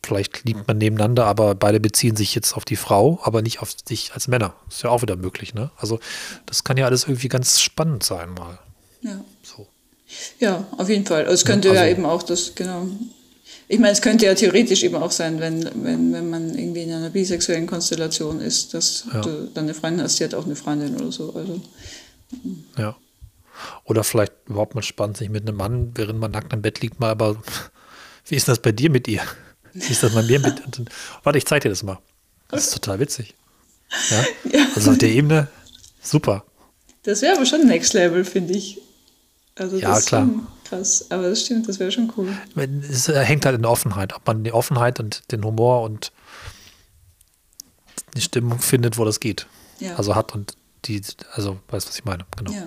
vielleicht liebt man nebeneinander, aber beide beziehen sich jetzt auf die Frau, aber nicht auf sich als Männer. Ist ja auch wieder möglich, ne? Also das kann ja alles irgendwie ganz spannend sein mal. Ja. So. Ja, auf jeden Fall. Also es könnte ja, also, ja eben auch das, genau. Ich meine, es könnte ja theoretisch eben auch sein, wenn, wenn, wenn man irgendwie in einer bisexuellen Konstellation ist, dass ja. du dann eine Freundin hast, die hat auch eine Freundin oder so. Also, ja. Oder vielleicht überhaupt mal spannend, sich mit einem Mann, während man nackt im Bett liegt, mal, aber wie ist das bei dir mit ihr? Wie ist das bei mir mit? Dann, warte, ich zeig dir das mal. Das ist total witzig. Ja? ja. Also auf der Ebene, super. Das wäre aber schon Next Level, finde ich. Also ja, klar. krass, aber das stimmt, das wäre schon cool. Es hängt halt in der Offenheit, ob man die Offenheit und den Humor und die Stimmung findet, wo das geht. Ja. Also hat und die, also weißt du, was ich meine, genau. Ja.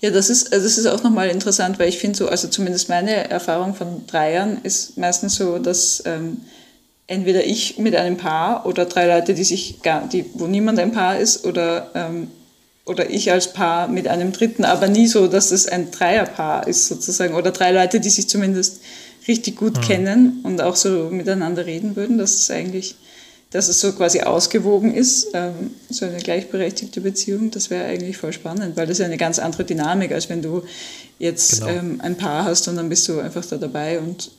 Ja, das ist, also das ist auch nochmal interessant, weil ich finde so, also zumindest meine Erfahrung von drei Jahren ist meistens so, dass ähm, entweder ich mit einem Paar oder drei Leute, die sich gar, die, wo niemand ein Paar ist, oder, ähm, oder ich als Paar mit einem Dritten, aber nie so, dass es ein Dreierpaar ist sozusagen, oder drei Leute, die sich zumindest richtig gut mhm. kennen und auch so miteinander reden würden. Das ist eigentlich dass es so quasi ausgewogen ist, ähm, so eine gleichberechtigte Beziehung, das wäre eigentlich voll spannend, weil das ist eine ganz andere Dynamik, als wenn du jetzt genau. ähm, ein Paar hast und dann bist du einfach da dabei und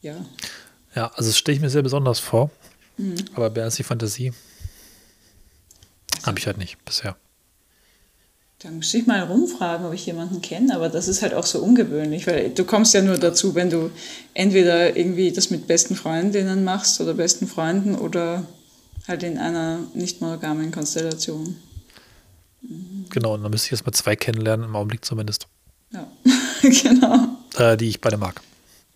ja. Ja, also das stelle ich mir sehr besonders vor, mhm. aber wer ist die Fantasie? Habe ich halt nicht bisher. Da müsste ich mal rumfragen, ob ich jemanden kenne, aber das ist halt auch so ungewöhnlich, weil du kommst ja nur dazu, wenn du entweder irgendwie das mit besten Freundinnen machst oder besten Freunden oder halt in einer nicht monogamen Konstellation. Genau, und dann müsste ich erstmal zwei kennenlernen, im Augenblick zumindest. Ja, genau. Äh, die ich beide mag.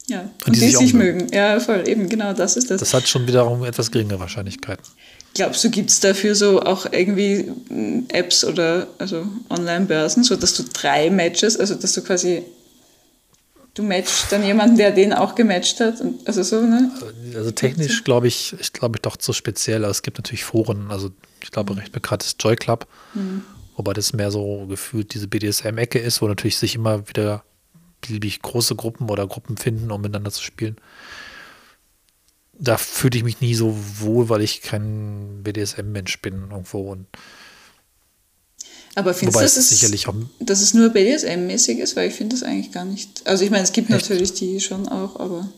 Ja, und, und die, die, sich, mögen. mögen. Ja, voll, eben, genau, das ist das. Das hat schon wiederum etwas geringere Wahrscheinlichkeiten. Glaubst du, gibt es dafür so auch irgendwie hm, Apps oder also Online-Börsen, so dass du drei Matches, also dass du quasi du matchst dann jemanden, der den auch gematcht hat. Und, also so, ne? Also technisch glaube ich, ich glaube ich doch zu speziell. Also es gibt natürlich Foren, also ich glaube recht bekannt ist Joy Club, mhm. wobei das mehr so gefühlt diese BDSM-Ecke ist, wo natürlich sich immer wieder beliebig große Gruppen oder Gruppen finden, um miteinander zu spielen da fühle ich mich nie so wohl, weil ich kein BDSM-Mensch bin irgendwo. Und aber findest du, dass es, sicherlich auch dass es nur BDSM-mäßig ist? Weil ich finde das eigentlich gar nicht. Also ich meine, es gibt echt? natürlich die schon auch, aber.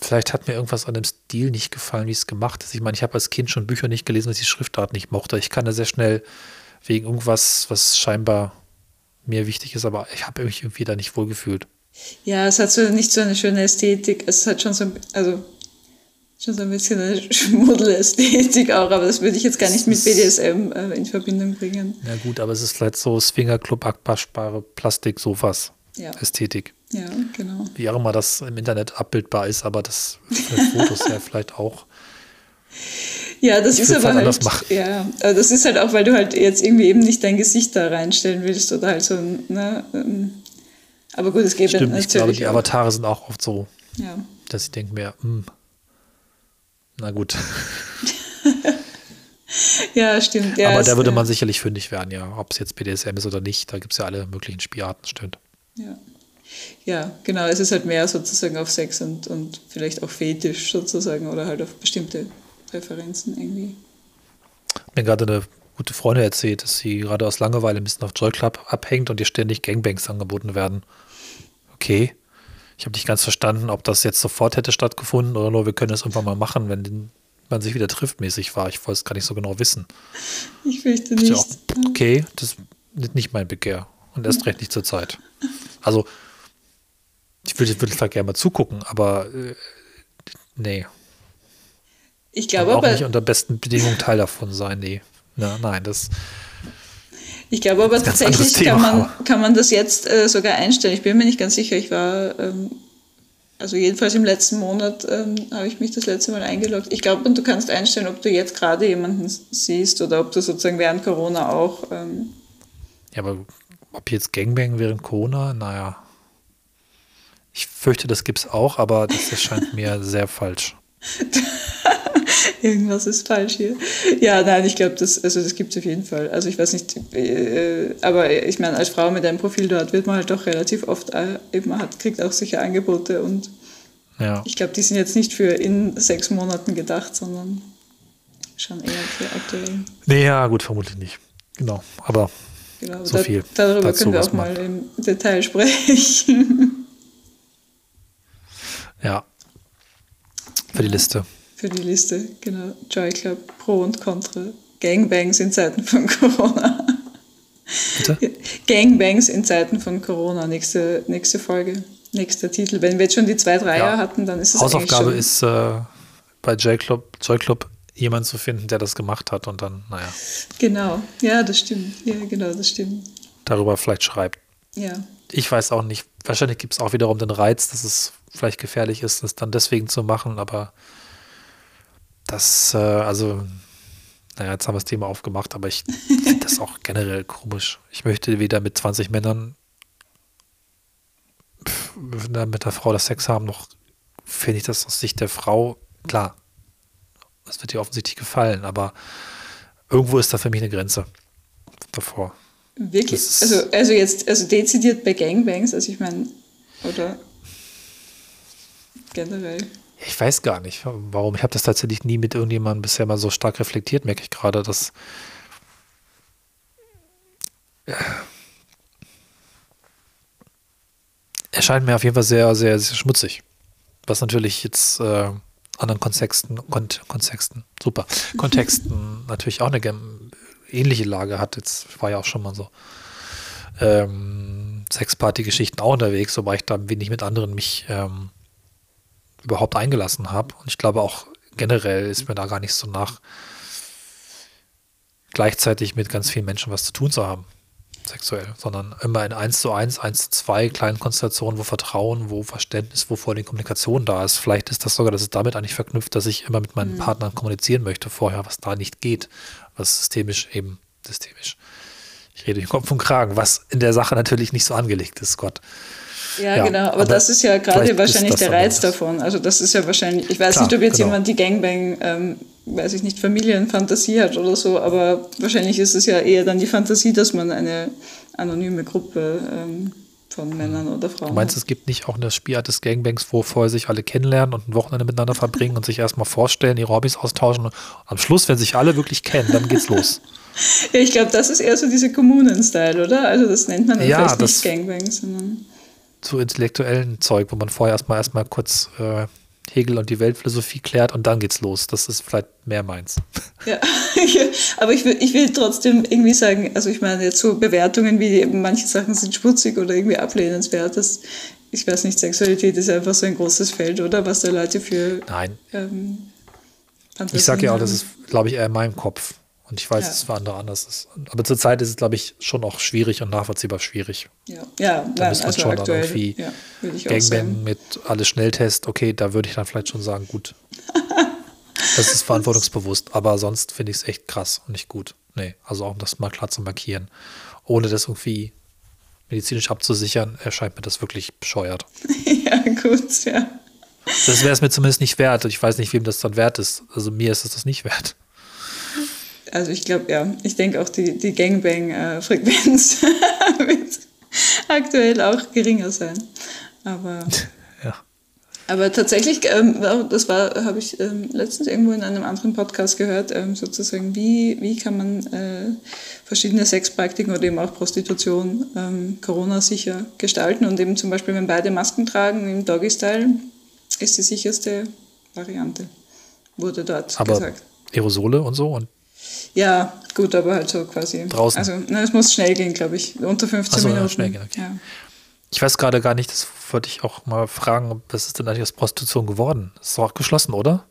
Vielleicht hat mir irgendwas an dem Stil nicht gefallen, wie es gemacht ist. Ich meine, ich habe als Kind schon Bücher nicht gelesen, dass ich die Schriftart nicht mochte. Ich kann da sehr schnell wegen irgendwas, was scheinbar mir wichtig ist, aber ich habe mich irgendwie da nicht wohl gefühlt. Ja, es hat so nicht so eine schöne Ästhetik. Es hat schon so, also schon so ein bisschen eine Schmuddelästhetik auch, aber das würde ich jetzt gar nicht mit BDSM äh, in Verbindung bringen. Ja gut, aber es ist vielleicht so Swingerclub abwaschbare Plastiksofas. Ja. Ästhetik. Ja, genau. Wie auch immer das im Internet abbildbar ist, aber das Fotos ja vielleicht auch. Ja, das ist aber halt, ja, das ist halt auch, weil du halt jetzt irgendwie eben nicht dein Gesicht da reinstellen willst oder halt so, ne, ähm, aber gut, es geht Stimmt, ich glaube, die Avatare sind auch oft so, ja. dass ich denke mir, hm, na gut. ja, stimmt. Ja, Aber da würde man sicherlich fündig werden, ja, ob es jetzt BDSM ist oder nicht. Da gibt es ja alle möglichen Spielarten, stimmt. Ja. Ja, genau. Es ist halt mehr sozusagen auf Sex und, und vielleicht auch Fetisch sozusagen oder halt auf bestimmte Präferenzen irgendwie. Mir gerade eine gute Freundin erzählt, dass sie gerade aus Langeweile ein bisschen auf Joy Club abhängt und ihr ständig Gangbangs angeboten werden. Okay. Ich habe nicht ganz verstanden, ob das jetzt sofort hätte stattgefunden oder nur wir können es irgendwann mal machen, wenn man sich wieder trifft mäßig war. Ich wollte es gar nicht so genau wissen. Ich fürchte nicht. Auch, okay, das ist nicht mein Begehr. und erst recht nicht zur Zeit. Also, ich würde, würde vielleicht gerne mal zugucken, aber äh, nee. Ich glaube aber. Auch nicht unter besten Bedingungen Teil davon sein, nee. Ja, nein, das. Ich glaube aber tatsächlich Thema, kann, man, kann man das jetzt äh, sogar einstellen. Ich bin mir nicht ganz sicher. Ich war, ähm, also jedenfalls im letzten Monat ähm, habe ich mich das letzte Mal eingeloggt. Ich glaube, du kannst einstellen, ob du jetzt gerade jemanden siehst oder ob du sozusagen während Corona auch. Ähm, ja, aber ob jetzt Gangbang während Corona, naja. Ich fürchte, das gibt es auch, aber das erscheint mir sehr falsch. Irgendwas ist falsch hier. Ja, nein, ich glaube, das, also das gibt es auf jeden Fall. Also ich weiß nicht, äh, aber ich meine, als Frau mit einem Profil dort wird man halt doch relativ oft, äh, eben hat, kriegt auch sicher Angebote und ja. ich glaube, die sind jetzt nicht für in sechs Monaten gedacht, sondern schon eher für aktuell. Nee, ja, gut, vermutlich nicht. Genau, aber genau, so da, viel. Darüber dazu, können wir auch mal im Detail sprechen. ja, für die Liste. Für die Liste, genau. Joy Club, Pro und Contra. Gangbangs in Zeiten von Corona. Bitte? Gangbangs in Zeiten von Corona, nächste, nächste Folge, nächster Titel. Wenn wir jetzt schon die zwei Dreier ja. hatten, dann ist es Hausaufgabe ist äh, bei Joy Club, Joy Club jemanden zu finden, der das gemacht hat und dann, naja. Genau, ja, das stimmt. Ja, genau, das stimmt. Darüber vielleicht schreibt. Ja. Ich weiß auch nicht. Wahrscheinlich gibt es auch wiederum den Reiz, dass es vielleicht gefährlich ist, das dann deswegen zu machen, aber das, äh, also, naja, jetzt haben wir das Thema aufgemacht, aber ich finde das auch generell komisch. Ich möchte weder mit 20 Männern mit der Frau das Sex haben, noch finde ich das aus Sicht der Frau, klar, das wird ihr offensichtlich gefallen, aber irgendwo ist da für mich eine Grenze davor. Wirklich? Also, also jetzt, also dezidiert bei Gangbangs, also ich meine, oder generell? Ich weiß gar nicht, warum. Ich habe das tatsächlich nie mit irgendjemandem bisher mal so stark reflektiert, merke ich gerade, dass. Ja. Erscheint mir auf jeden Fall sehr, sehr, sehr schmutzig. Was natürlich jetzt äh, anderen Kontexten, Kont Kontexten, super, Kontexten natürlich auch eine ähnliche Lage hat. Jetzt war ja auch schon mal so ähm, Sexparty-Geschichten auch unterwegs, wobei ich da wenig mit anderen mich ähm, überhaupt eingelassen habe. Und ich glaube auch generell ist mir da gar nicht so nach, gleichzeitig mit ganz vielen Menschen was zu tun zu haben, sexuell, sondern immer in 1 zu 1, 1 zu 2 kleinen Konstellationen, wo Vertrauen, wo Verständnis, wo vor allem Kommunikation da ist. Vielleicht ist das sogar, dass es damit eigentlich verknüpft, dass ich immer mit meinen mhm. Partnern kommunizieren möchte vorher, was da nicht geht, was systemisch eben, systemisch, ich rede im Kopf und Kragen, was in der Sache natürlich nicht so angelegt ist, Gott. Ja, ja, genau, aber, aber, das ist ja gerade wahrscheinlich der Reiz davon. Also das ist ja wahrscheinlich, ich weiß Klar, nicht, ob jetzt genau. jemand die Gangbang, ähm, weiß ich nicht, Familienfantasie hat oder so, aber wahrscheinlich ist es ja eher dann die Fantasie, dass man eine anonyme Gruppe ähm, von Männern oder Frauen. Du meinst, es gibt nicht auch eine Spielart des Gangbangs, wo vorher sich alle kennenlernen und ein Wochenende miteinander verbringen und sich erstmal vorstellen, ihre Hobbys austauschen und am Schluss, wenn sich alle wirklich kennen, dann geht's los. ja, ich glaube, das ist eher so diese Kommunen-Style, oder? Also das nennt man ja, vielleicht nicht Gangbang, sondern zu intellektuellen Zeug, wo man vorher erstmal erstmal kurz äh, Hegel und die Weltphilosophie klärt und dann geht's los. Das ist vielleicht mehr meins. Ja, aber ich will, ich will trotzdem irgendwie sagen, also ich meine jetzt so Bewertungen wie manche Sachen sind schmutzig oder irgendwie ablehnenswert, das, ich weiß nicht, Sexualität ist einfach so ein großes Feld, oder? Was da Leute für Nein. Ähm, ich sage ja auch, das ist, glaube ich, eher in meinem Kopf. Und ich weiß, ja. dass es für andere anders ist. Aber zurzeit ist es, glaube ich, schon auch schwierig und nachvollziehbar schwierig. Ja, ja da müsste man also schon aktuell, dann irgendwie ja, Gangbang mit alles Schnelltest, okay, da würde ich dann vielleicht schon sagen, gut. das ist verantwortungsbewusst, aber sonst finde ich es echt krass und nicht gut. Nee, also auch um das mal klar zu markieren. Ohne das irgendwie medizinisch abzusichern, erscheint mir das wirklich bescheuert. ja, gut, ja. Das wäre es mir zumindest nicht wert. Ich weiß nicht, wem das dann wert ist. Also mir ist es das nicht wert also ich glaube, ja, ich denke auch die, die Gangbang-Frequenz wird aktuell auch geringer sein. Aber, ja. aber tatsächlich, ähm, das war, habe ich ähm, letztens irgendwo in einem anderen Podcast gehört, ähm, sozusagen, wie, wie kann man äh, verschiedene Sexpraktiken oder eben auch Prostitution ähm, Corona-sicher gestalten und eben zum Beispiel, wenn beide Masken tragen im Doggy-Style, ist die sicherste Variante, wurde dort aber gesagt. Aerosole und so und Ja, gut, aber halt so quasi. Draußen. Also, ne, es muss schnell gehen, glaube ich. Unter 15 Ach so, ja, Minuten. schnell gehen, okay. Ja. Ich weiß gerade gar nicht, das wollte ich auch mal fragen, was ist denn eigentlich aus Prostitution geworden? Das ist doch auch geschlossen, oder?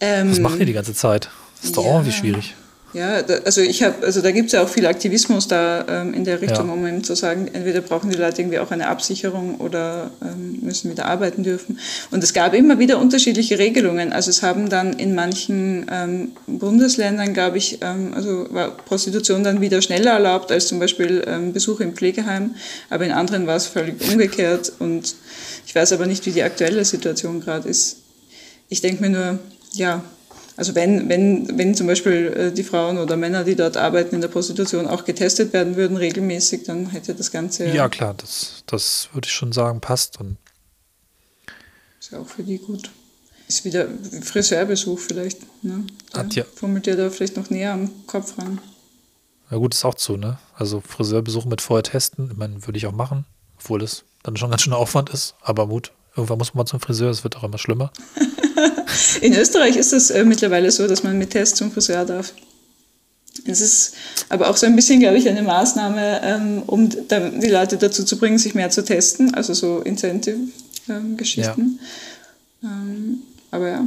Ähm, Was machen die die ganze Zeit? Das ist doch ja. auch irgendwie schwierig. Ja, da, also ich habe, also da gibt es ja auch viel Aktivismus da ähm, in der Richtung, Ja. um eben zu sagen, entweder brauchen die Leute irgendwie auch eine Absicherung oder ähm, müssen wieder arbeiten dürfen. Und es gab immer wieder unterschiedliche Regelungen. Also es haben dann in manchen ähm, Bundesländern, glaube ich, ähm, also war Prostitution dann wieder schneller erlaubt als zum Beispiel ähm, Besuche im Pflegeheim, aber in anderen war es völlig umgekehrt. Und ich weiß aber nicht, wie die aktuelle Situation gerade ist. Ich denke mir nur, ja, also wenn, wenn, wenn zum Beispiel äh, die Frauen oder Männer, die dort arbeiten in der Prostitution, auch getestet werden würden regelmäßig, dann hätte das Ganze Ja, klar, das, das würde ich schon sagen, passt. Und ist ja auch für die gut. Ist wieder Friseurbesuch vielleicht. Ne? Der Hat ja- fummelt ja da vielleicht noch näher am Kopf ran. na gut, ist auch zu, ne? Also Friseurbesuche mit vorher testen, ich meine, würde ich auch machen, obwohl das dann schon ganz schön Aufwand ist. Aber gut, irgendwann muss man mal zum Friseur, es wird auch immer schlimmer. In Österreich ist es äh, mittlerweile so, dass man mit Test zum Friseur darf. Es ist aber auch so ein bisschen, glaube ich, eine Maßnahme, ähm, um die Leute dazu zu bringen, sich mehr zu testen, also so Incentive-Geschichten. Ähm, aber ja,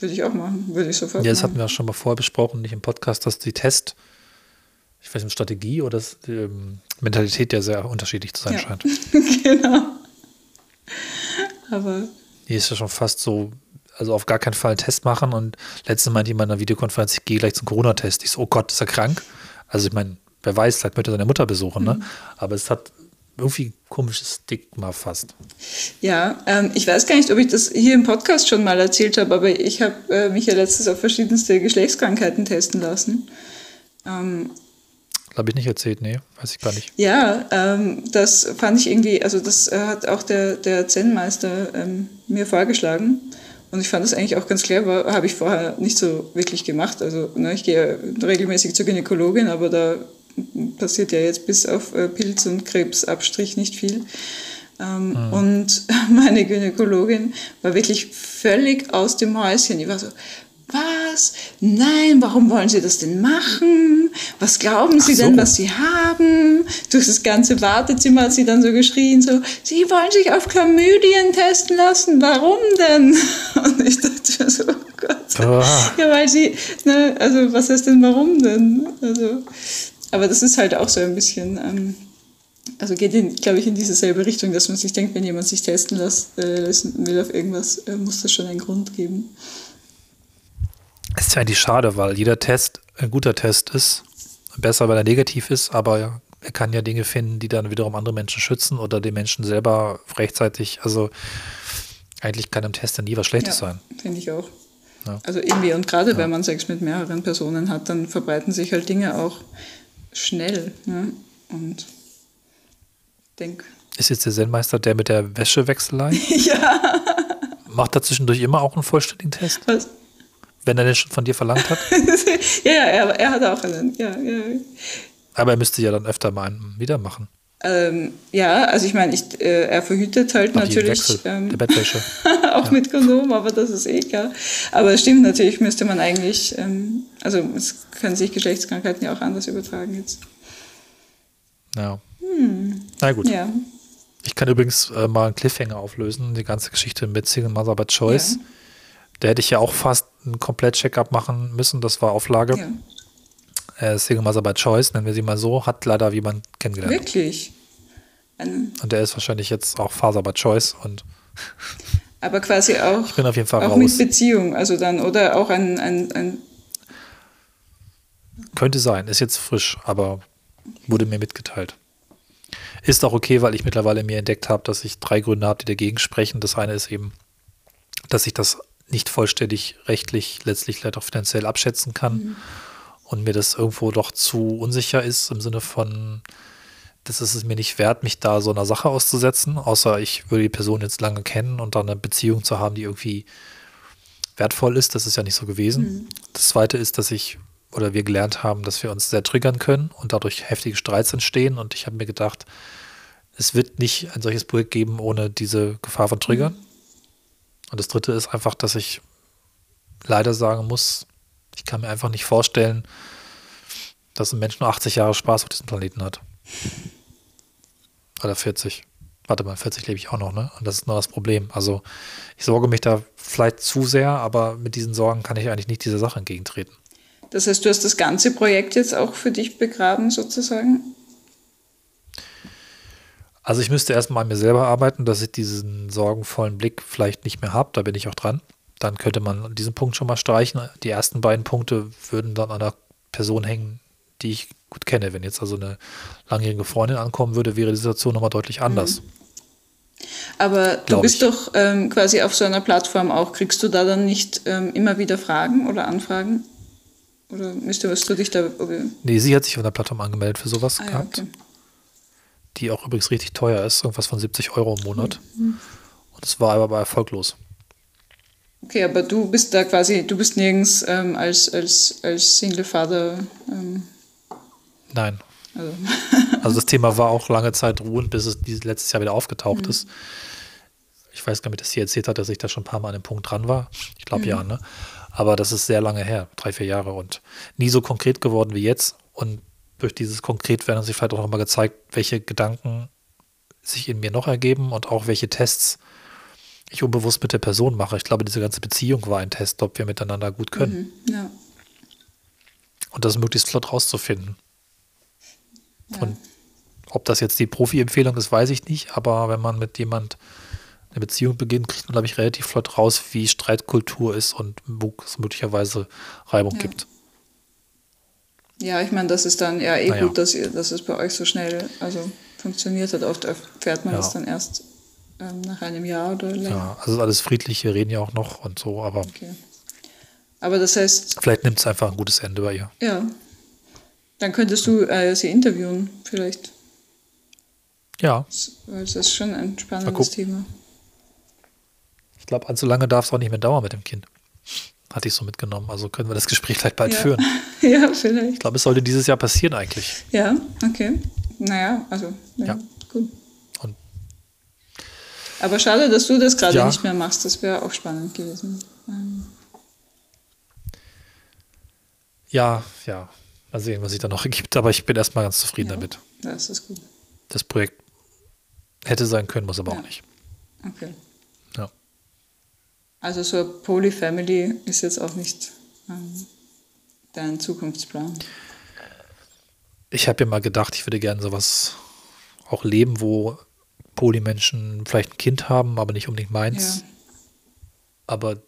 würde ich auch machen, würde ich sofort Ja, das machen. hatten wir auch schon mal vorher besprochen, nicht im Podcast, dass die Test, ich weiß nicht, Strategie oder das, die ähm, Mentalität ja sehr unterschiedlich zu sein Ja. scheint. genau. Aber Hier ist ja schon fast so, also auf gar keinen Fall einen Test machen. Und letztes Mal meinte jemand in einer Videokonferenz, ich gehe gleich zum Corona-Test. Ich so, oh Gott, ist er krank? Also ich meine, wer weiß, vielleicht möchte er seine Mutter besuchen, ne? Aber es hat irgendwie ein komisches Stigma fast. Ja, ähm, ich weiß gar nicht, ob ich das hier im Podcast schon mal erzählt habe, aber ich habe äh, mich ja letztens auf verschiedenste Geschlechtskrankheiten testen lassen. Ähm, Habe ich nicht erzählt, nee, weiß ich gar nicht. ja, ähm, das fand ich irgendwie, also das äh, hat auch der, der Zen-Meister ähm, mir vorgeschlagen. Und ich fand das eigentlich auch ganz clever, habe ich vorher nicht so wirklich gemacht. Also ne, ich gehe regelmäßig zur Gynäkologin, aber da passiert ja jetzt bis auf äh, Pilz- und Krebsabstrich nicht viel. Ähm, Und meine Gynäkologin war wirklich völlig aus dem Häuschen. Die war so, was? Nein, warum wollen Sie das denn machen? Was glauben Sie so. denn, was Sie haben? Durch das ganze Wartezimmer hat sie dann so geschrien, so, Sie wollen sich auf Chlamydien testen lassen, warum denn? Und ich dachte so, oh Gott. Ah. Ja, weil sie, ne, also was heißt denn warum denn? Also, aber das ist halt auch so ein bisschen, ähm, also geht, in, glaube ich, in dieselbe Richtung, dass man sich denkt, wenn jemand sich testen lässt, äh, lassen will auf irgendwas, äh, muss das schon einen Grund geben. Es ist ja eigentlich schade, weil jeder Test ein guter Test ist. Besser, weil er negativ ist, aber er kann ja Dinge finden, die dann wiederum andere Menschen schützen oder den Menschen selber rechtzeitig. Also eigentlich kann im Test ja nie was Schlechtes sein. Finde ich auch. Ja. Also irgendwie, und gerade wenn man Sex mit mehreren Personen hat, dann verbreiten sich halt Dinge auch schnell. Ne? Und denk, Ist jetzt der Zen-Meister der mit der Wäschewechselei? ja, Macht er zwischendurch immer auch einen vollständigen Test, was? Wenn er den schon von dir verlangt hat? ja, ja, er, er hat auch einen, ja, ja. Aber er müsste ja dann öfter mal einen wieder machen. Ähm, ja, also ich meine, ich, äh, er verhütet halt jedem natürlich Wechsel ähm, der Bettwäsche. auch mit Kondom, aber das ist eh klar. Aber es stimmt natürlich, müsste man eigentlich, ähm, also es können sich Geschlechtskrankheiten ja auch anders übertragen jetzt. Ja. Na gut. Hm. Ja, Ich kann übrigens äh, mal einen Cliffhanger auflösen, die ganze Geschichte mit Single Mother by Choice. Ja. Da hätte ich ja auch fast einen Komplett-Check-up machen müssen, das war Auflage. ja. Äh, Single Mother by Choice, nennen wir sie mal so, hat leider jemand kennengelernt. wirklich. Ein, Und der ist wahrscheinlich jetzt auch Faser by Choice und aber quasi auch, ich bin auf jeden Fall auch mit raus. Beziehung, also dann, oder auch ein, ein, ein Könnte sein, ist jetzt frisch, aber wurde mir mitgeteilt. Ist auch okay, weil ich mittlerweile mir entdeckt habe, dass ich drei Gründe habe, die dagegen sprechen. Das eine ist eben, dass ich das nicht vollständig rechtlich, letztlich vielleicht auch finanziell abschätzen kann und mir das irgendwo doch zu unsicher ist im Sinne von, das ist es mir nicht wert, mich da so einer Sache auszusetzen, außer ich würde die Person jetzt lange kennen und dann eine Beziehung zu haben, die irgendwie wertvoll ist. Das ist ja nicht so gewesen. Das zweite ist, dass ich oder wir gelernt haben, dass wir uns sehr triggern können und dadurch heftige Streits entstehen. Und ich habe mir gedacht, es wird nicht ein solches Projekt geben ohne diese Gefahr von Triggern. Und das dritte ist einfach, dass ich leider sagen muss, Ich kann mir einfach nicht vorstellen, dass ein Mensch nur 80 Jahre Spaß auf diesem Planeten hat. Oder 40. Warte mal, 40 lebe ich auch noch, ne? Und das ist nur das Problem. Also ich sorge mich da vielleicht zu sehr, aber mit diesen Sorgen kann ich eigentlich nicht dieser Sache entgegentreten. Das heißt, du hast das ganze Projekt jetzt auch für dich begraben, sozusagen? Also ich müsste erstmal an mir selber arbeiten, dass ich diesen sorgenvollen Blick vielleicht nicht mehr habe. Da bin ich auch dran. Dann könnte man diesen Punkt schon mal streichen. Die ersten beiden Punkte würden dann an einer Person hängen, die ich gut kenne. Wenn jetzt also eine langjährige Freundin ankommen würde, wäre die Situation nochmal deutlich anders. Mhm. Aber du bist ich. doch ähm, quasi auf so einer Plattform auch. Kriegst du da dann nicht ähm, immer wieder Fragen oder Anfragen? Oder müsstest du dich da. Nee, sie hat sich auf der Plattform angemeldet für sowas ah, gehabt. Ja, okay. Die auch übrigens richtig teuer ist, irgendwas von 70 Euro im Monat. Mhm. Und es war aber erfolglos. Okay, aber du bist da quasi, du bist nirgends ähm, als, als, als Single Father. Ähm Nein. Also. also. das Thema war auch lange Zeit ruhend, bis es dieses letztes Jahr wieder aufgetaucht mhm. ist. Ich weiß gar nicht, ob das hier erzählt hat, dass ich da schon ein paar Mal an dem Punkt dran war. Ich glaube mhm. ja, ne? Aber das ist sehr lange her, drei, vier Jahre und nie so konkret geworden wie jetzt. Und durch dieses Konkretwerden hat sich vielleicht auch nochmal gezeigt, welche Gedanken sich in mir noch ergeben und auch welche Tests ich unbewusst mit der Person mache. Ich glaube, diese ganze Beziehung war ein Test, ob wir miteinander gut können. Mhm, ja. Und das möglichst flott rauszufinden. Ja. Und ob das jetzt die Profi-Empfehlung ist, weiß ich nicht, aber wenn man mit jemand eine Beziehung beginnt, kriegt man, glaube ich, relativ flott raus, wie Streitkultur ist und wo es möglicherweise Reibung ja. gibt. Ja, ich meine, das ist dann ja eh naja. gut, dass, ihr, dass es bei euch so schnell also funktioniert hat. Oft erfährt man ja. das dann erst ähm, nach einem Jahr oder länger. Ja, also alles friedlich, wir reden ja auch noch und so, aber. Okay. Aber das heißt. Vielleicht nimmt es einfach ein gutes Ende bei ihr. Ja. Dann könntest du äh, sie interviewen, vielleicht. Ja. Weil das ist schon ein spannendes Thema. Ich glaube, allzu lange darf es auch nicht mehr dauern mit dem Kind. Hatte ich so mitgenommen. Also können wir das Gespräch vielleicht bald ja. führen. ja, vielleicht. Ich glaube, es sollte dieses Jahr passieren eigentlich. Ja, okay. Naja, also, ja, ja. gut. Und Aber schade, dass du das gerade ja. nicht mehr machst. Das wäre auch spannend gewesen. Ähm. Ja, ja. Mal sehen, was sich da noch ergibt. Aber ich bin erstmal ganz zufrieden ja, damit. Das ist gut. Das Projekt hätte sein können, muss aber auch nicht. Okay. Ja. Also so eine Polyfamily ist jetzt auch nicht ähm, dein Zukunftsplan. Ich habe ja mal gedacht, ich würde gerne sowas auch leben, wo Polymenschen vielleicht ein Kind haben, aber nicht unbedingt meins. Ja. Aber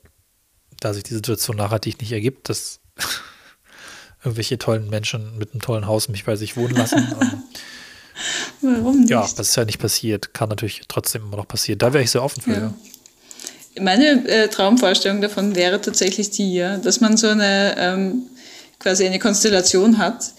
da sich die Situation nachhaltig nicht ergibt, dass irgendwelche tollen Menschen mit einem tollen Haus mich bei sich wohnen lassen. Warum nicht? Ja, das ist ja nicht passiert. Kann natürlich trotzdem immer noch passieren. Da wäre ich sehr offen für. Ja. Meine äh, Traumvorstellung davon wäre tatsächlich die, ja, dass man so eine ähm, quasi eine Konstellation hat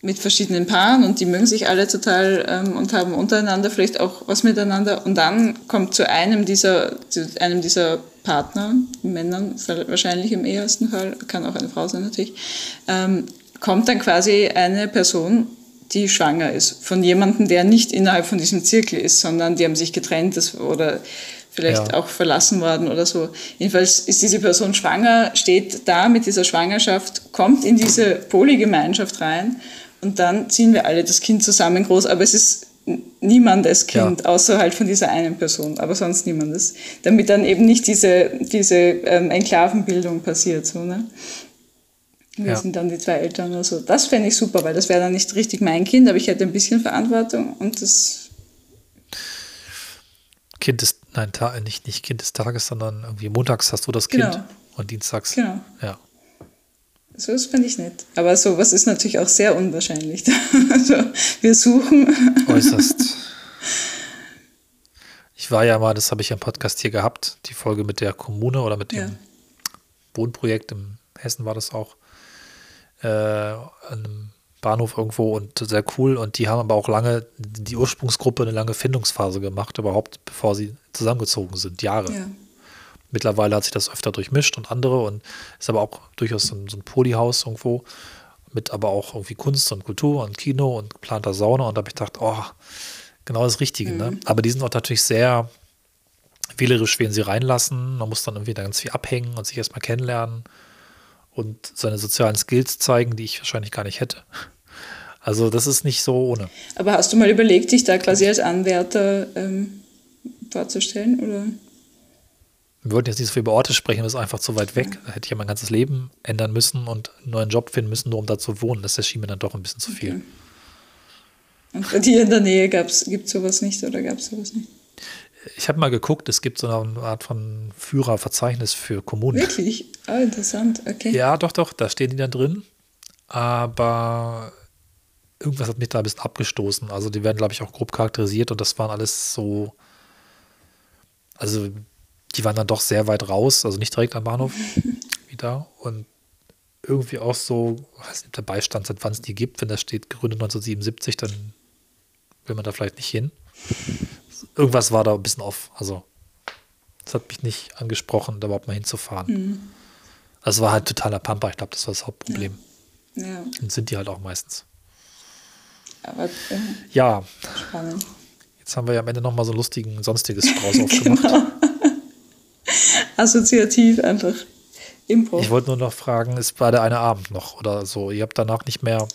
mit verschiedenen Paaren und die mögen sich alle total ähm, und haben untereinander vielleicht auch was miteinander. Und dann kommt zu einem dieser zu einem dieser Partner, Männern wahrscheinlich im ehesten Fall, kann auch eine Frau sein natürlich, ähm, kommt dann quasi eine Person, die schwanger ist, von jemandem, der nicht innerhalb von diesem Zirkel ist, sondern die haben sich getrennt oder vielleicht ja. auch verlassen worden oder so. Jedenfalls ist diese Person schwanger, steht da mit dieser Schwangerschaft, kommt in diese Polygemeinschaft rein und dann ziehen wir alle das Kind zusammen groß, aber es ist niemandes Kind, ja. außer halt von dieser einen Person, aber sonst niemandes. Damit dann eben nicht diese, diese ähm, Enklavenbildung passiert. So, ne? Wir ja. sind dann die zwei Eltern oder so. Das fände ich super, weil das wäre dann nicht richtig mein Kind, aber ich hätte ein bisschen Verantwortung und das. Kind ist, nein, nicht, nicht Kind des Tages, sondern irgendwie montags hast du das Kind genau. und dienstags. Genau. Ja. So, das finde ich nett. Aber sowas ist natürlich auch sehr unwahrscheinlich. also, wir suchen. Äußerst. Ich war ja mal, das habe ich im Podcast hier gehabt, die Folge mit der Kommune oder mit dem ja. Wohnprojekt im Hessen war das auch. Äh, an einem Bahnhof irgendwo und sehr cool. Und die haben aber auch lange, die Ursprungsgruppe eine lange Findungsphase gemacht, überhaupt bevor sie zusammengezogen sind, Jahre. Ja. Mittlerweile hat sich das öfter durchmischt und andere und ist aber auch durchaus so ein, so ein Polyhaus irgendwo mit aber auch irgendwie Kunst und Kultur und Kino und geplanter Sauna und da habe ich gedacht, oh, genau das Richtige. Ne? Mhm. Ne? Aber die sind auch natürlich sehr wählerisch, wen sie reinlassen. Man muss dann irgendwie da ganz viel abhängen und sich erstmal kennenlernen. und seine sozialen Skills zeigen, die ich wahrscheinlich gar nicht hätte. Also das ist nicht so ohne. Aber hast du mal überlegt, dich da quasi als Anwärter ähm, vorzustellen? Oder? Wir wollten jetzt nicht so viel über Orte sprechen, das ist einfach zu weit weg. Da hätte ich ja mein ganzes Leben ändern müssen und einen neuen Job finden müssen, nur um da zu wohnen. Das erschien mir dann doch ein bisschen zu viel. Okay. Und bei dir in der Nähe gibt es sowas nicht oder gab es sowas nicht? Ich habe mal geguckt, es gibt so eine Art von Führerverzeichnis für Kommunen. Wirklich? Ah, interessant, okay. Ja, doch, doch, da stehen die dann drin. Aber irgendwas hat mich da ein bisschen abgestoßen. Also die werden, glaube ich, auch grob charakterisiert und das waren alles so, also die waren dann doch sehr weit raus, also nicht direkt am Bahnhof wieder und irgendwie auch so, weiß nicht, dabei stand, seit wann es die gibt. Wenn da steht gegründet 1977, dann will man da vielleicht nicht hin. Irgendwas war da ein bisschen off. Also, das hat mich nicht angesprochen, da überhaupt mal hinzufahren. Mhm. Also, es war halt totaler Pamper. Ich glaube, das war das Hauptproblem. Ja. ja. Und sind die halt auch meistens. Aber, äh, ja. Spannend. Jetzt haben wir ja am Ende nochmal so einen lustigen sonstiges Strauß aufgemacht. Genau. Assoziativ einfach. Impro. Ich wollte nur noch fragen, ist war der eine Abend noch oder so? Ihr habt danach nicht mehr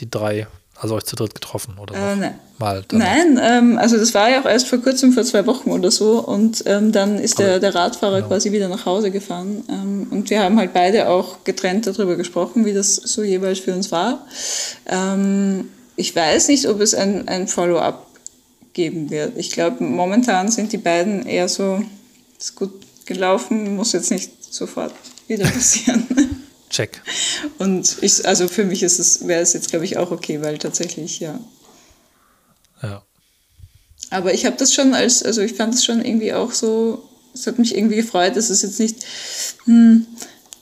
die drei, also euch zu dritt getroffen oder äh, nein. mal? Nein, ähm, also das war ja auch erst vor kurzem, vor zwei Wochen oder so und ähm, dann ist der, der Radfahrer genau. quasi wieder nach Hause gefahren ähm, und wir haben halt beide auch getrennt darüber gesprochen, wie das so jeweils für uns war. Ähm, ich weiß nicht, ob es ein, ein Follow-up geben wird. Ich glaube, momentan sind die beiden eher so, ist gut gelaufen, muss jetzt nicht sofort wieder passieren. Check. Und ich, also für mich ist es, wäre es jetzt, glaube ich, auch okay, weil tatsächlich, ja. Ja. Aber ich habe das schon als, also ich fand es schon irgendwie auch so, es hat mich irgendwie gefreut, dass es jetzt nicht, hm,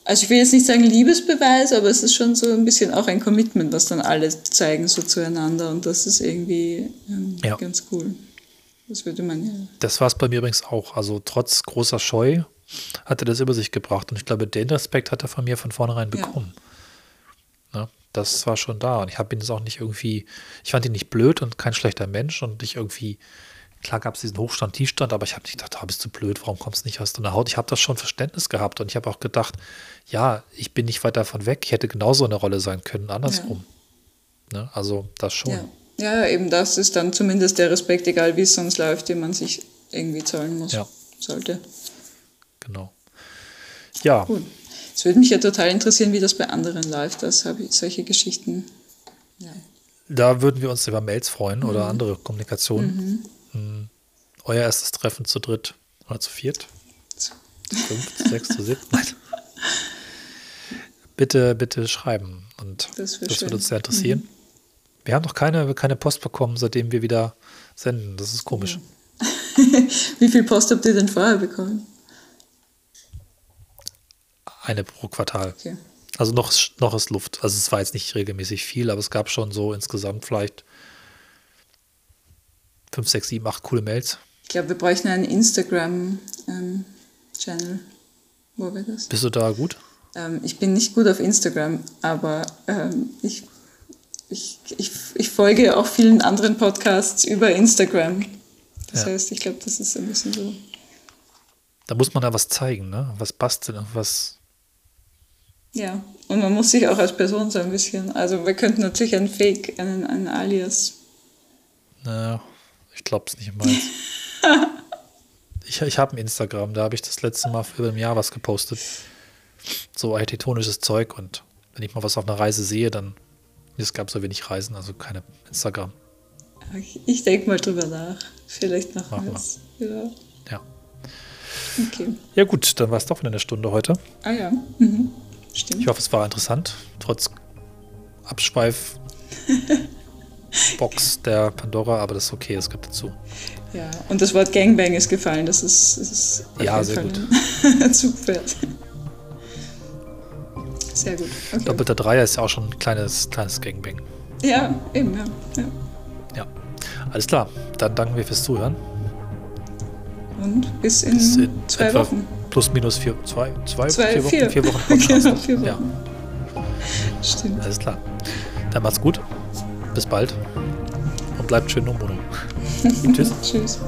also ich will jetzt nicht sagen Liebesbeweis, aber es ist schon so ein bisschen auch ein Commitment, was dann alle zeigen so zueinander und das ist irgendwie ähm, ja. ganz cool. Das würde man ja. Das war es bei mir übrigens auch. Also trotz großer Scheu hat er das über sich gebracht. Und ich glaube, den Respekt hat er von mir von vornherein bekommen. Ja. Ne? Das war schon da. Und ich habe ihn das auch nicht irgendwie, ich fand ihn nicht blöd und kein schlechter Mensch und nicht irgendwie, klar gab es diesen Hochstand, Tiefstand, aber ich habe nicht gedacht, ah, bist du blöd, warum kommst du nicht aus deiner Haut? Ich habe das schon Verständnis gehabt und ich habe auch gedacht, ja, ich bin nicht weit davon weg. Ich hätte genauso eine Rolle sein können, andersrum. Ja. Ne? Also das schon. Ja. ja. eben das ist dann zumindest der Respekt, egal wie es sonst läuft, den man sich irgendwie zahlen muss, ja. sollte genau. Ja. Cool. Es würde mich ja total interessieren, wie das bei anderen läuft. Das habe ich solche Geschichten. Ja. Da würden wir uns über Mails freuen mhm. oder andere Kommunikation. Mhm. Mhm. Euer erstes Treffen zu dritt oder zu viert? Zu fünf, zu sechs, zu sieben? Nein. Bitte, bitte schreiben. Und das, das würde uns sehr interessieren. Mhm. Wir haben noch keine, keine Post bekommen, seitdem wir wieder senden. Das ist komisch. Ja. Wie viel Post habt ihr denn vorher bekommen? Eine pro Quartal. Okay. Also noch, noch ist Luft. Also es war jetzt nicht regelmäßig viel, aber es gab schon so insgesamt vielleicht fünf, sechs, sieben, acht coole Mails. Ich glaube, wir bräuchten einen Instagram-Channel. Ähm, Wo wir das? Bist du da gut? Ähm, ich bin nicht gut auf Instagram, aber ähm, ich, ich, ich, ich folge auch vielen anderen Podcasts über Instagram. Das ja. heißt, ich glaube, das ist ein bisschen so. Da muss man da was zeigen, ne? Was basteln, was ja, und man muss sich auch als Person so ein bisschen, also wir könnten natürlich einen Fake, einen, einen Alias. Naja, ich glaube es nicht mal. ich ich habe ein Instagram, da habe ich das letzte Mal für ein Jahr was gepostet. So architektonisches Zeug und wenn ich mal was auf einer Reise sehe, dann, es gab so wenig Reisen, also keine Instagram. Ich, denke mal drüber nach. Vielleicht machen wir es. Ja. ja. Okay. Ja gut, dann war es doch wieder eine Stunde heute. Ah ja. Mhm. Stimmt. Ich hoffe, es war interessant, trotz Abschweif. Box der Pandora, aber das ist okay, es gibt dazu. Ja, und das Wort Gangbang ist gefallen, das ist, das ist ja, sehr Fall gut. Zugpferd. Sehr gut. Okay. Doppelter Dreier ist ja auch schon ein kleines, kleines Gangbang. Ja, eben, ja. ja. Ja, alles klar. Dann danken wir fürs Zuhören. Und bis in, bis in zwei Wochen plus minus vier, zwei, zwei, zwei vier, Wochen, vier Wochen Podcast. genau, vier Wochen. Ja. Stimmt. Alles klar. Dann macht's gut. Bis bald. Und bleibt schön um Tschüss. Tschüss.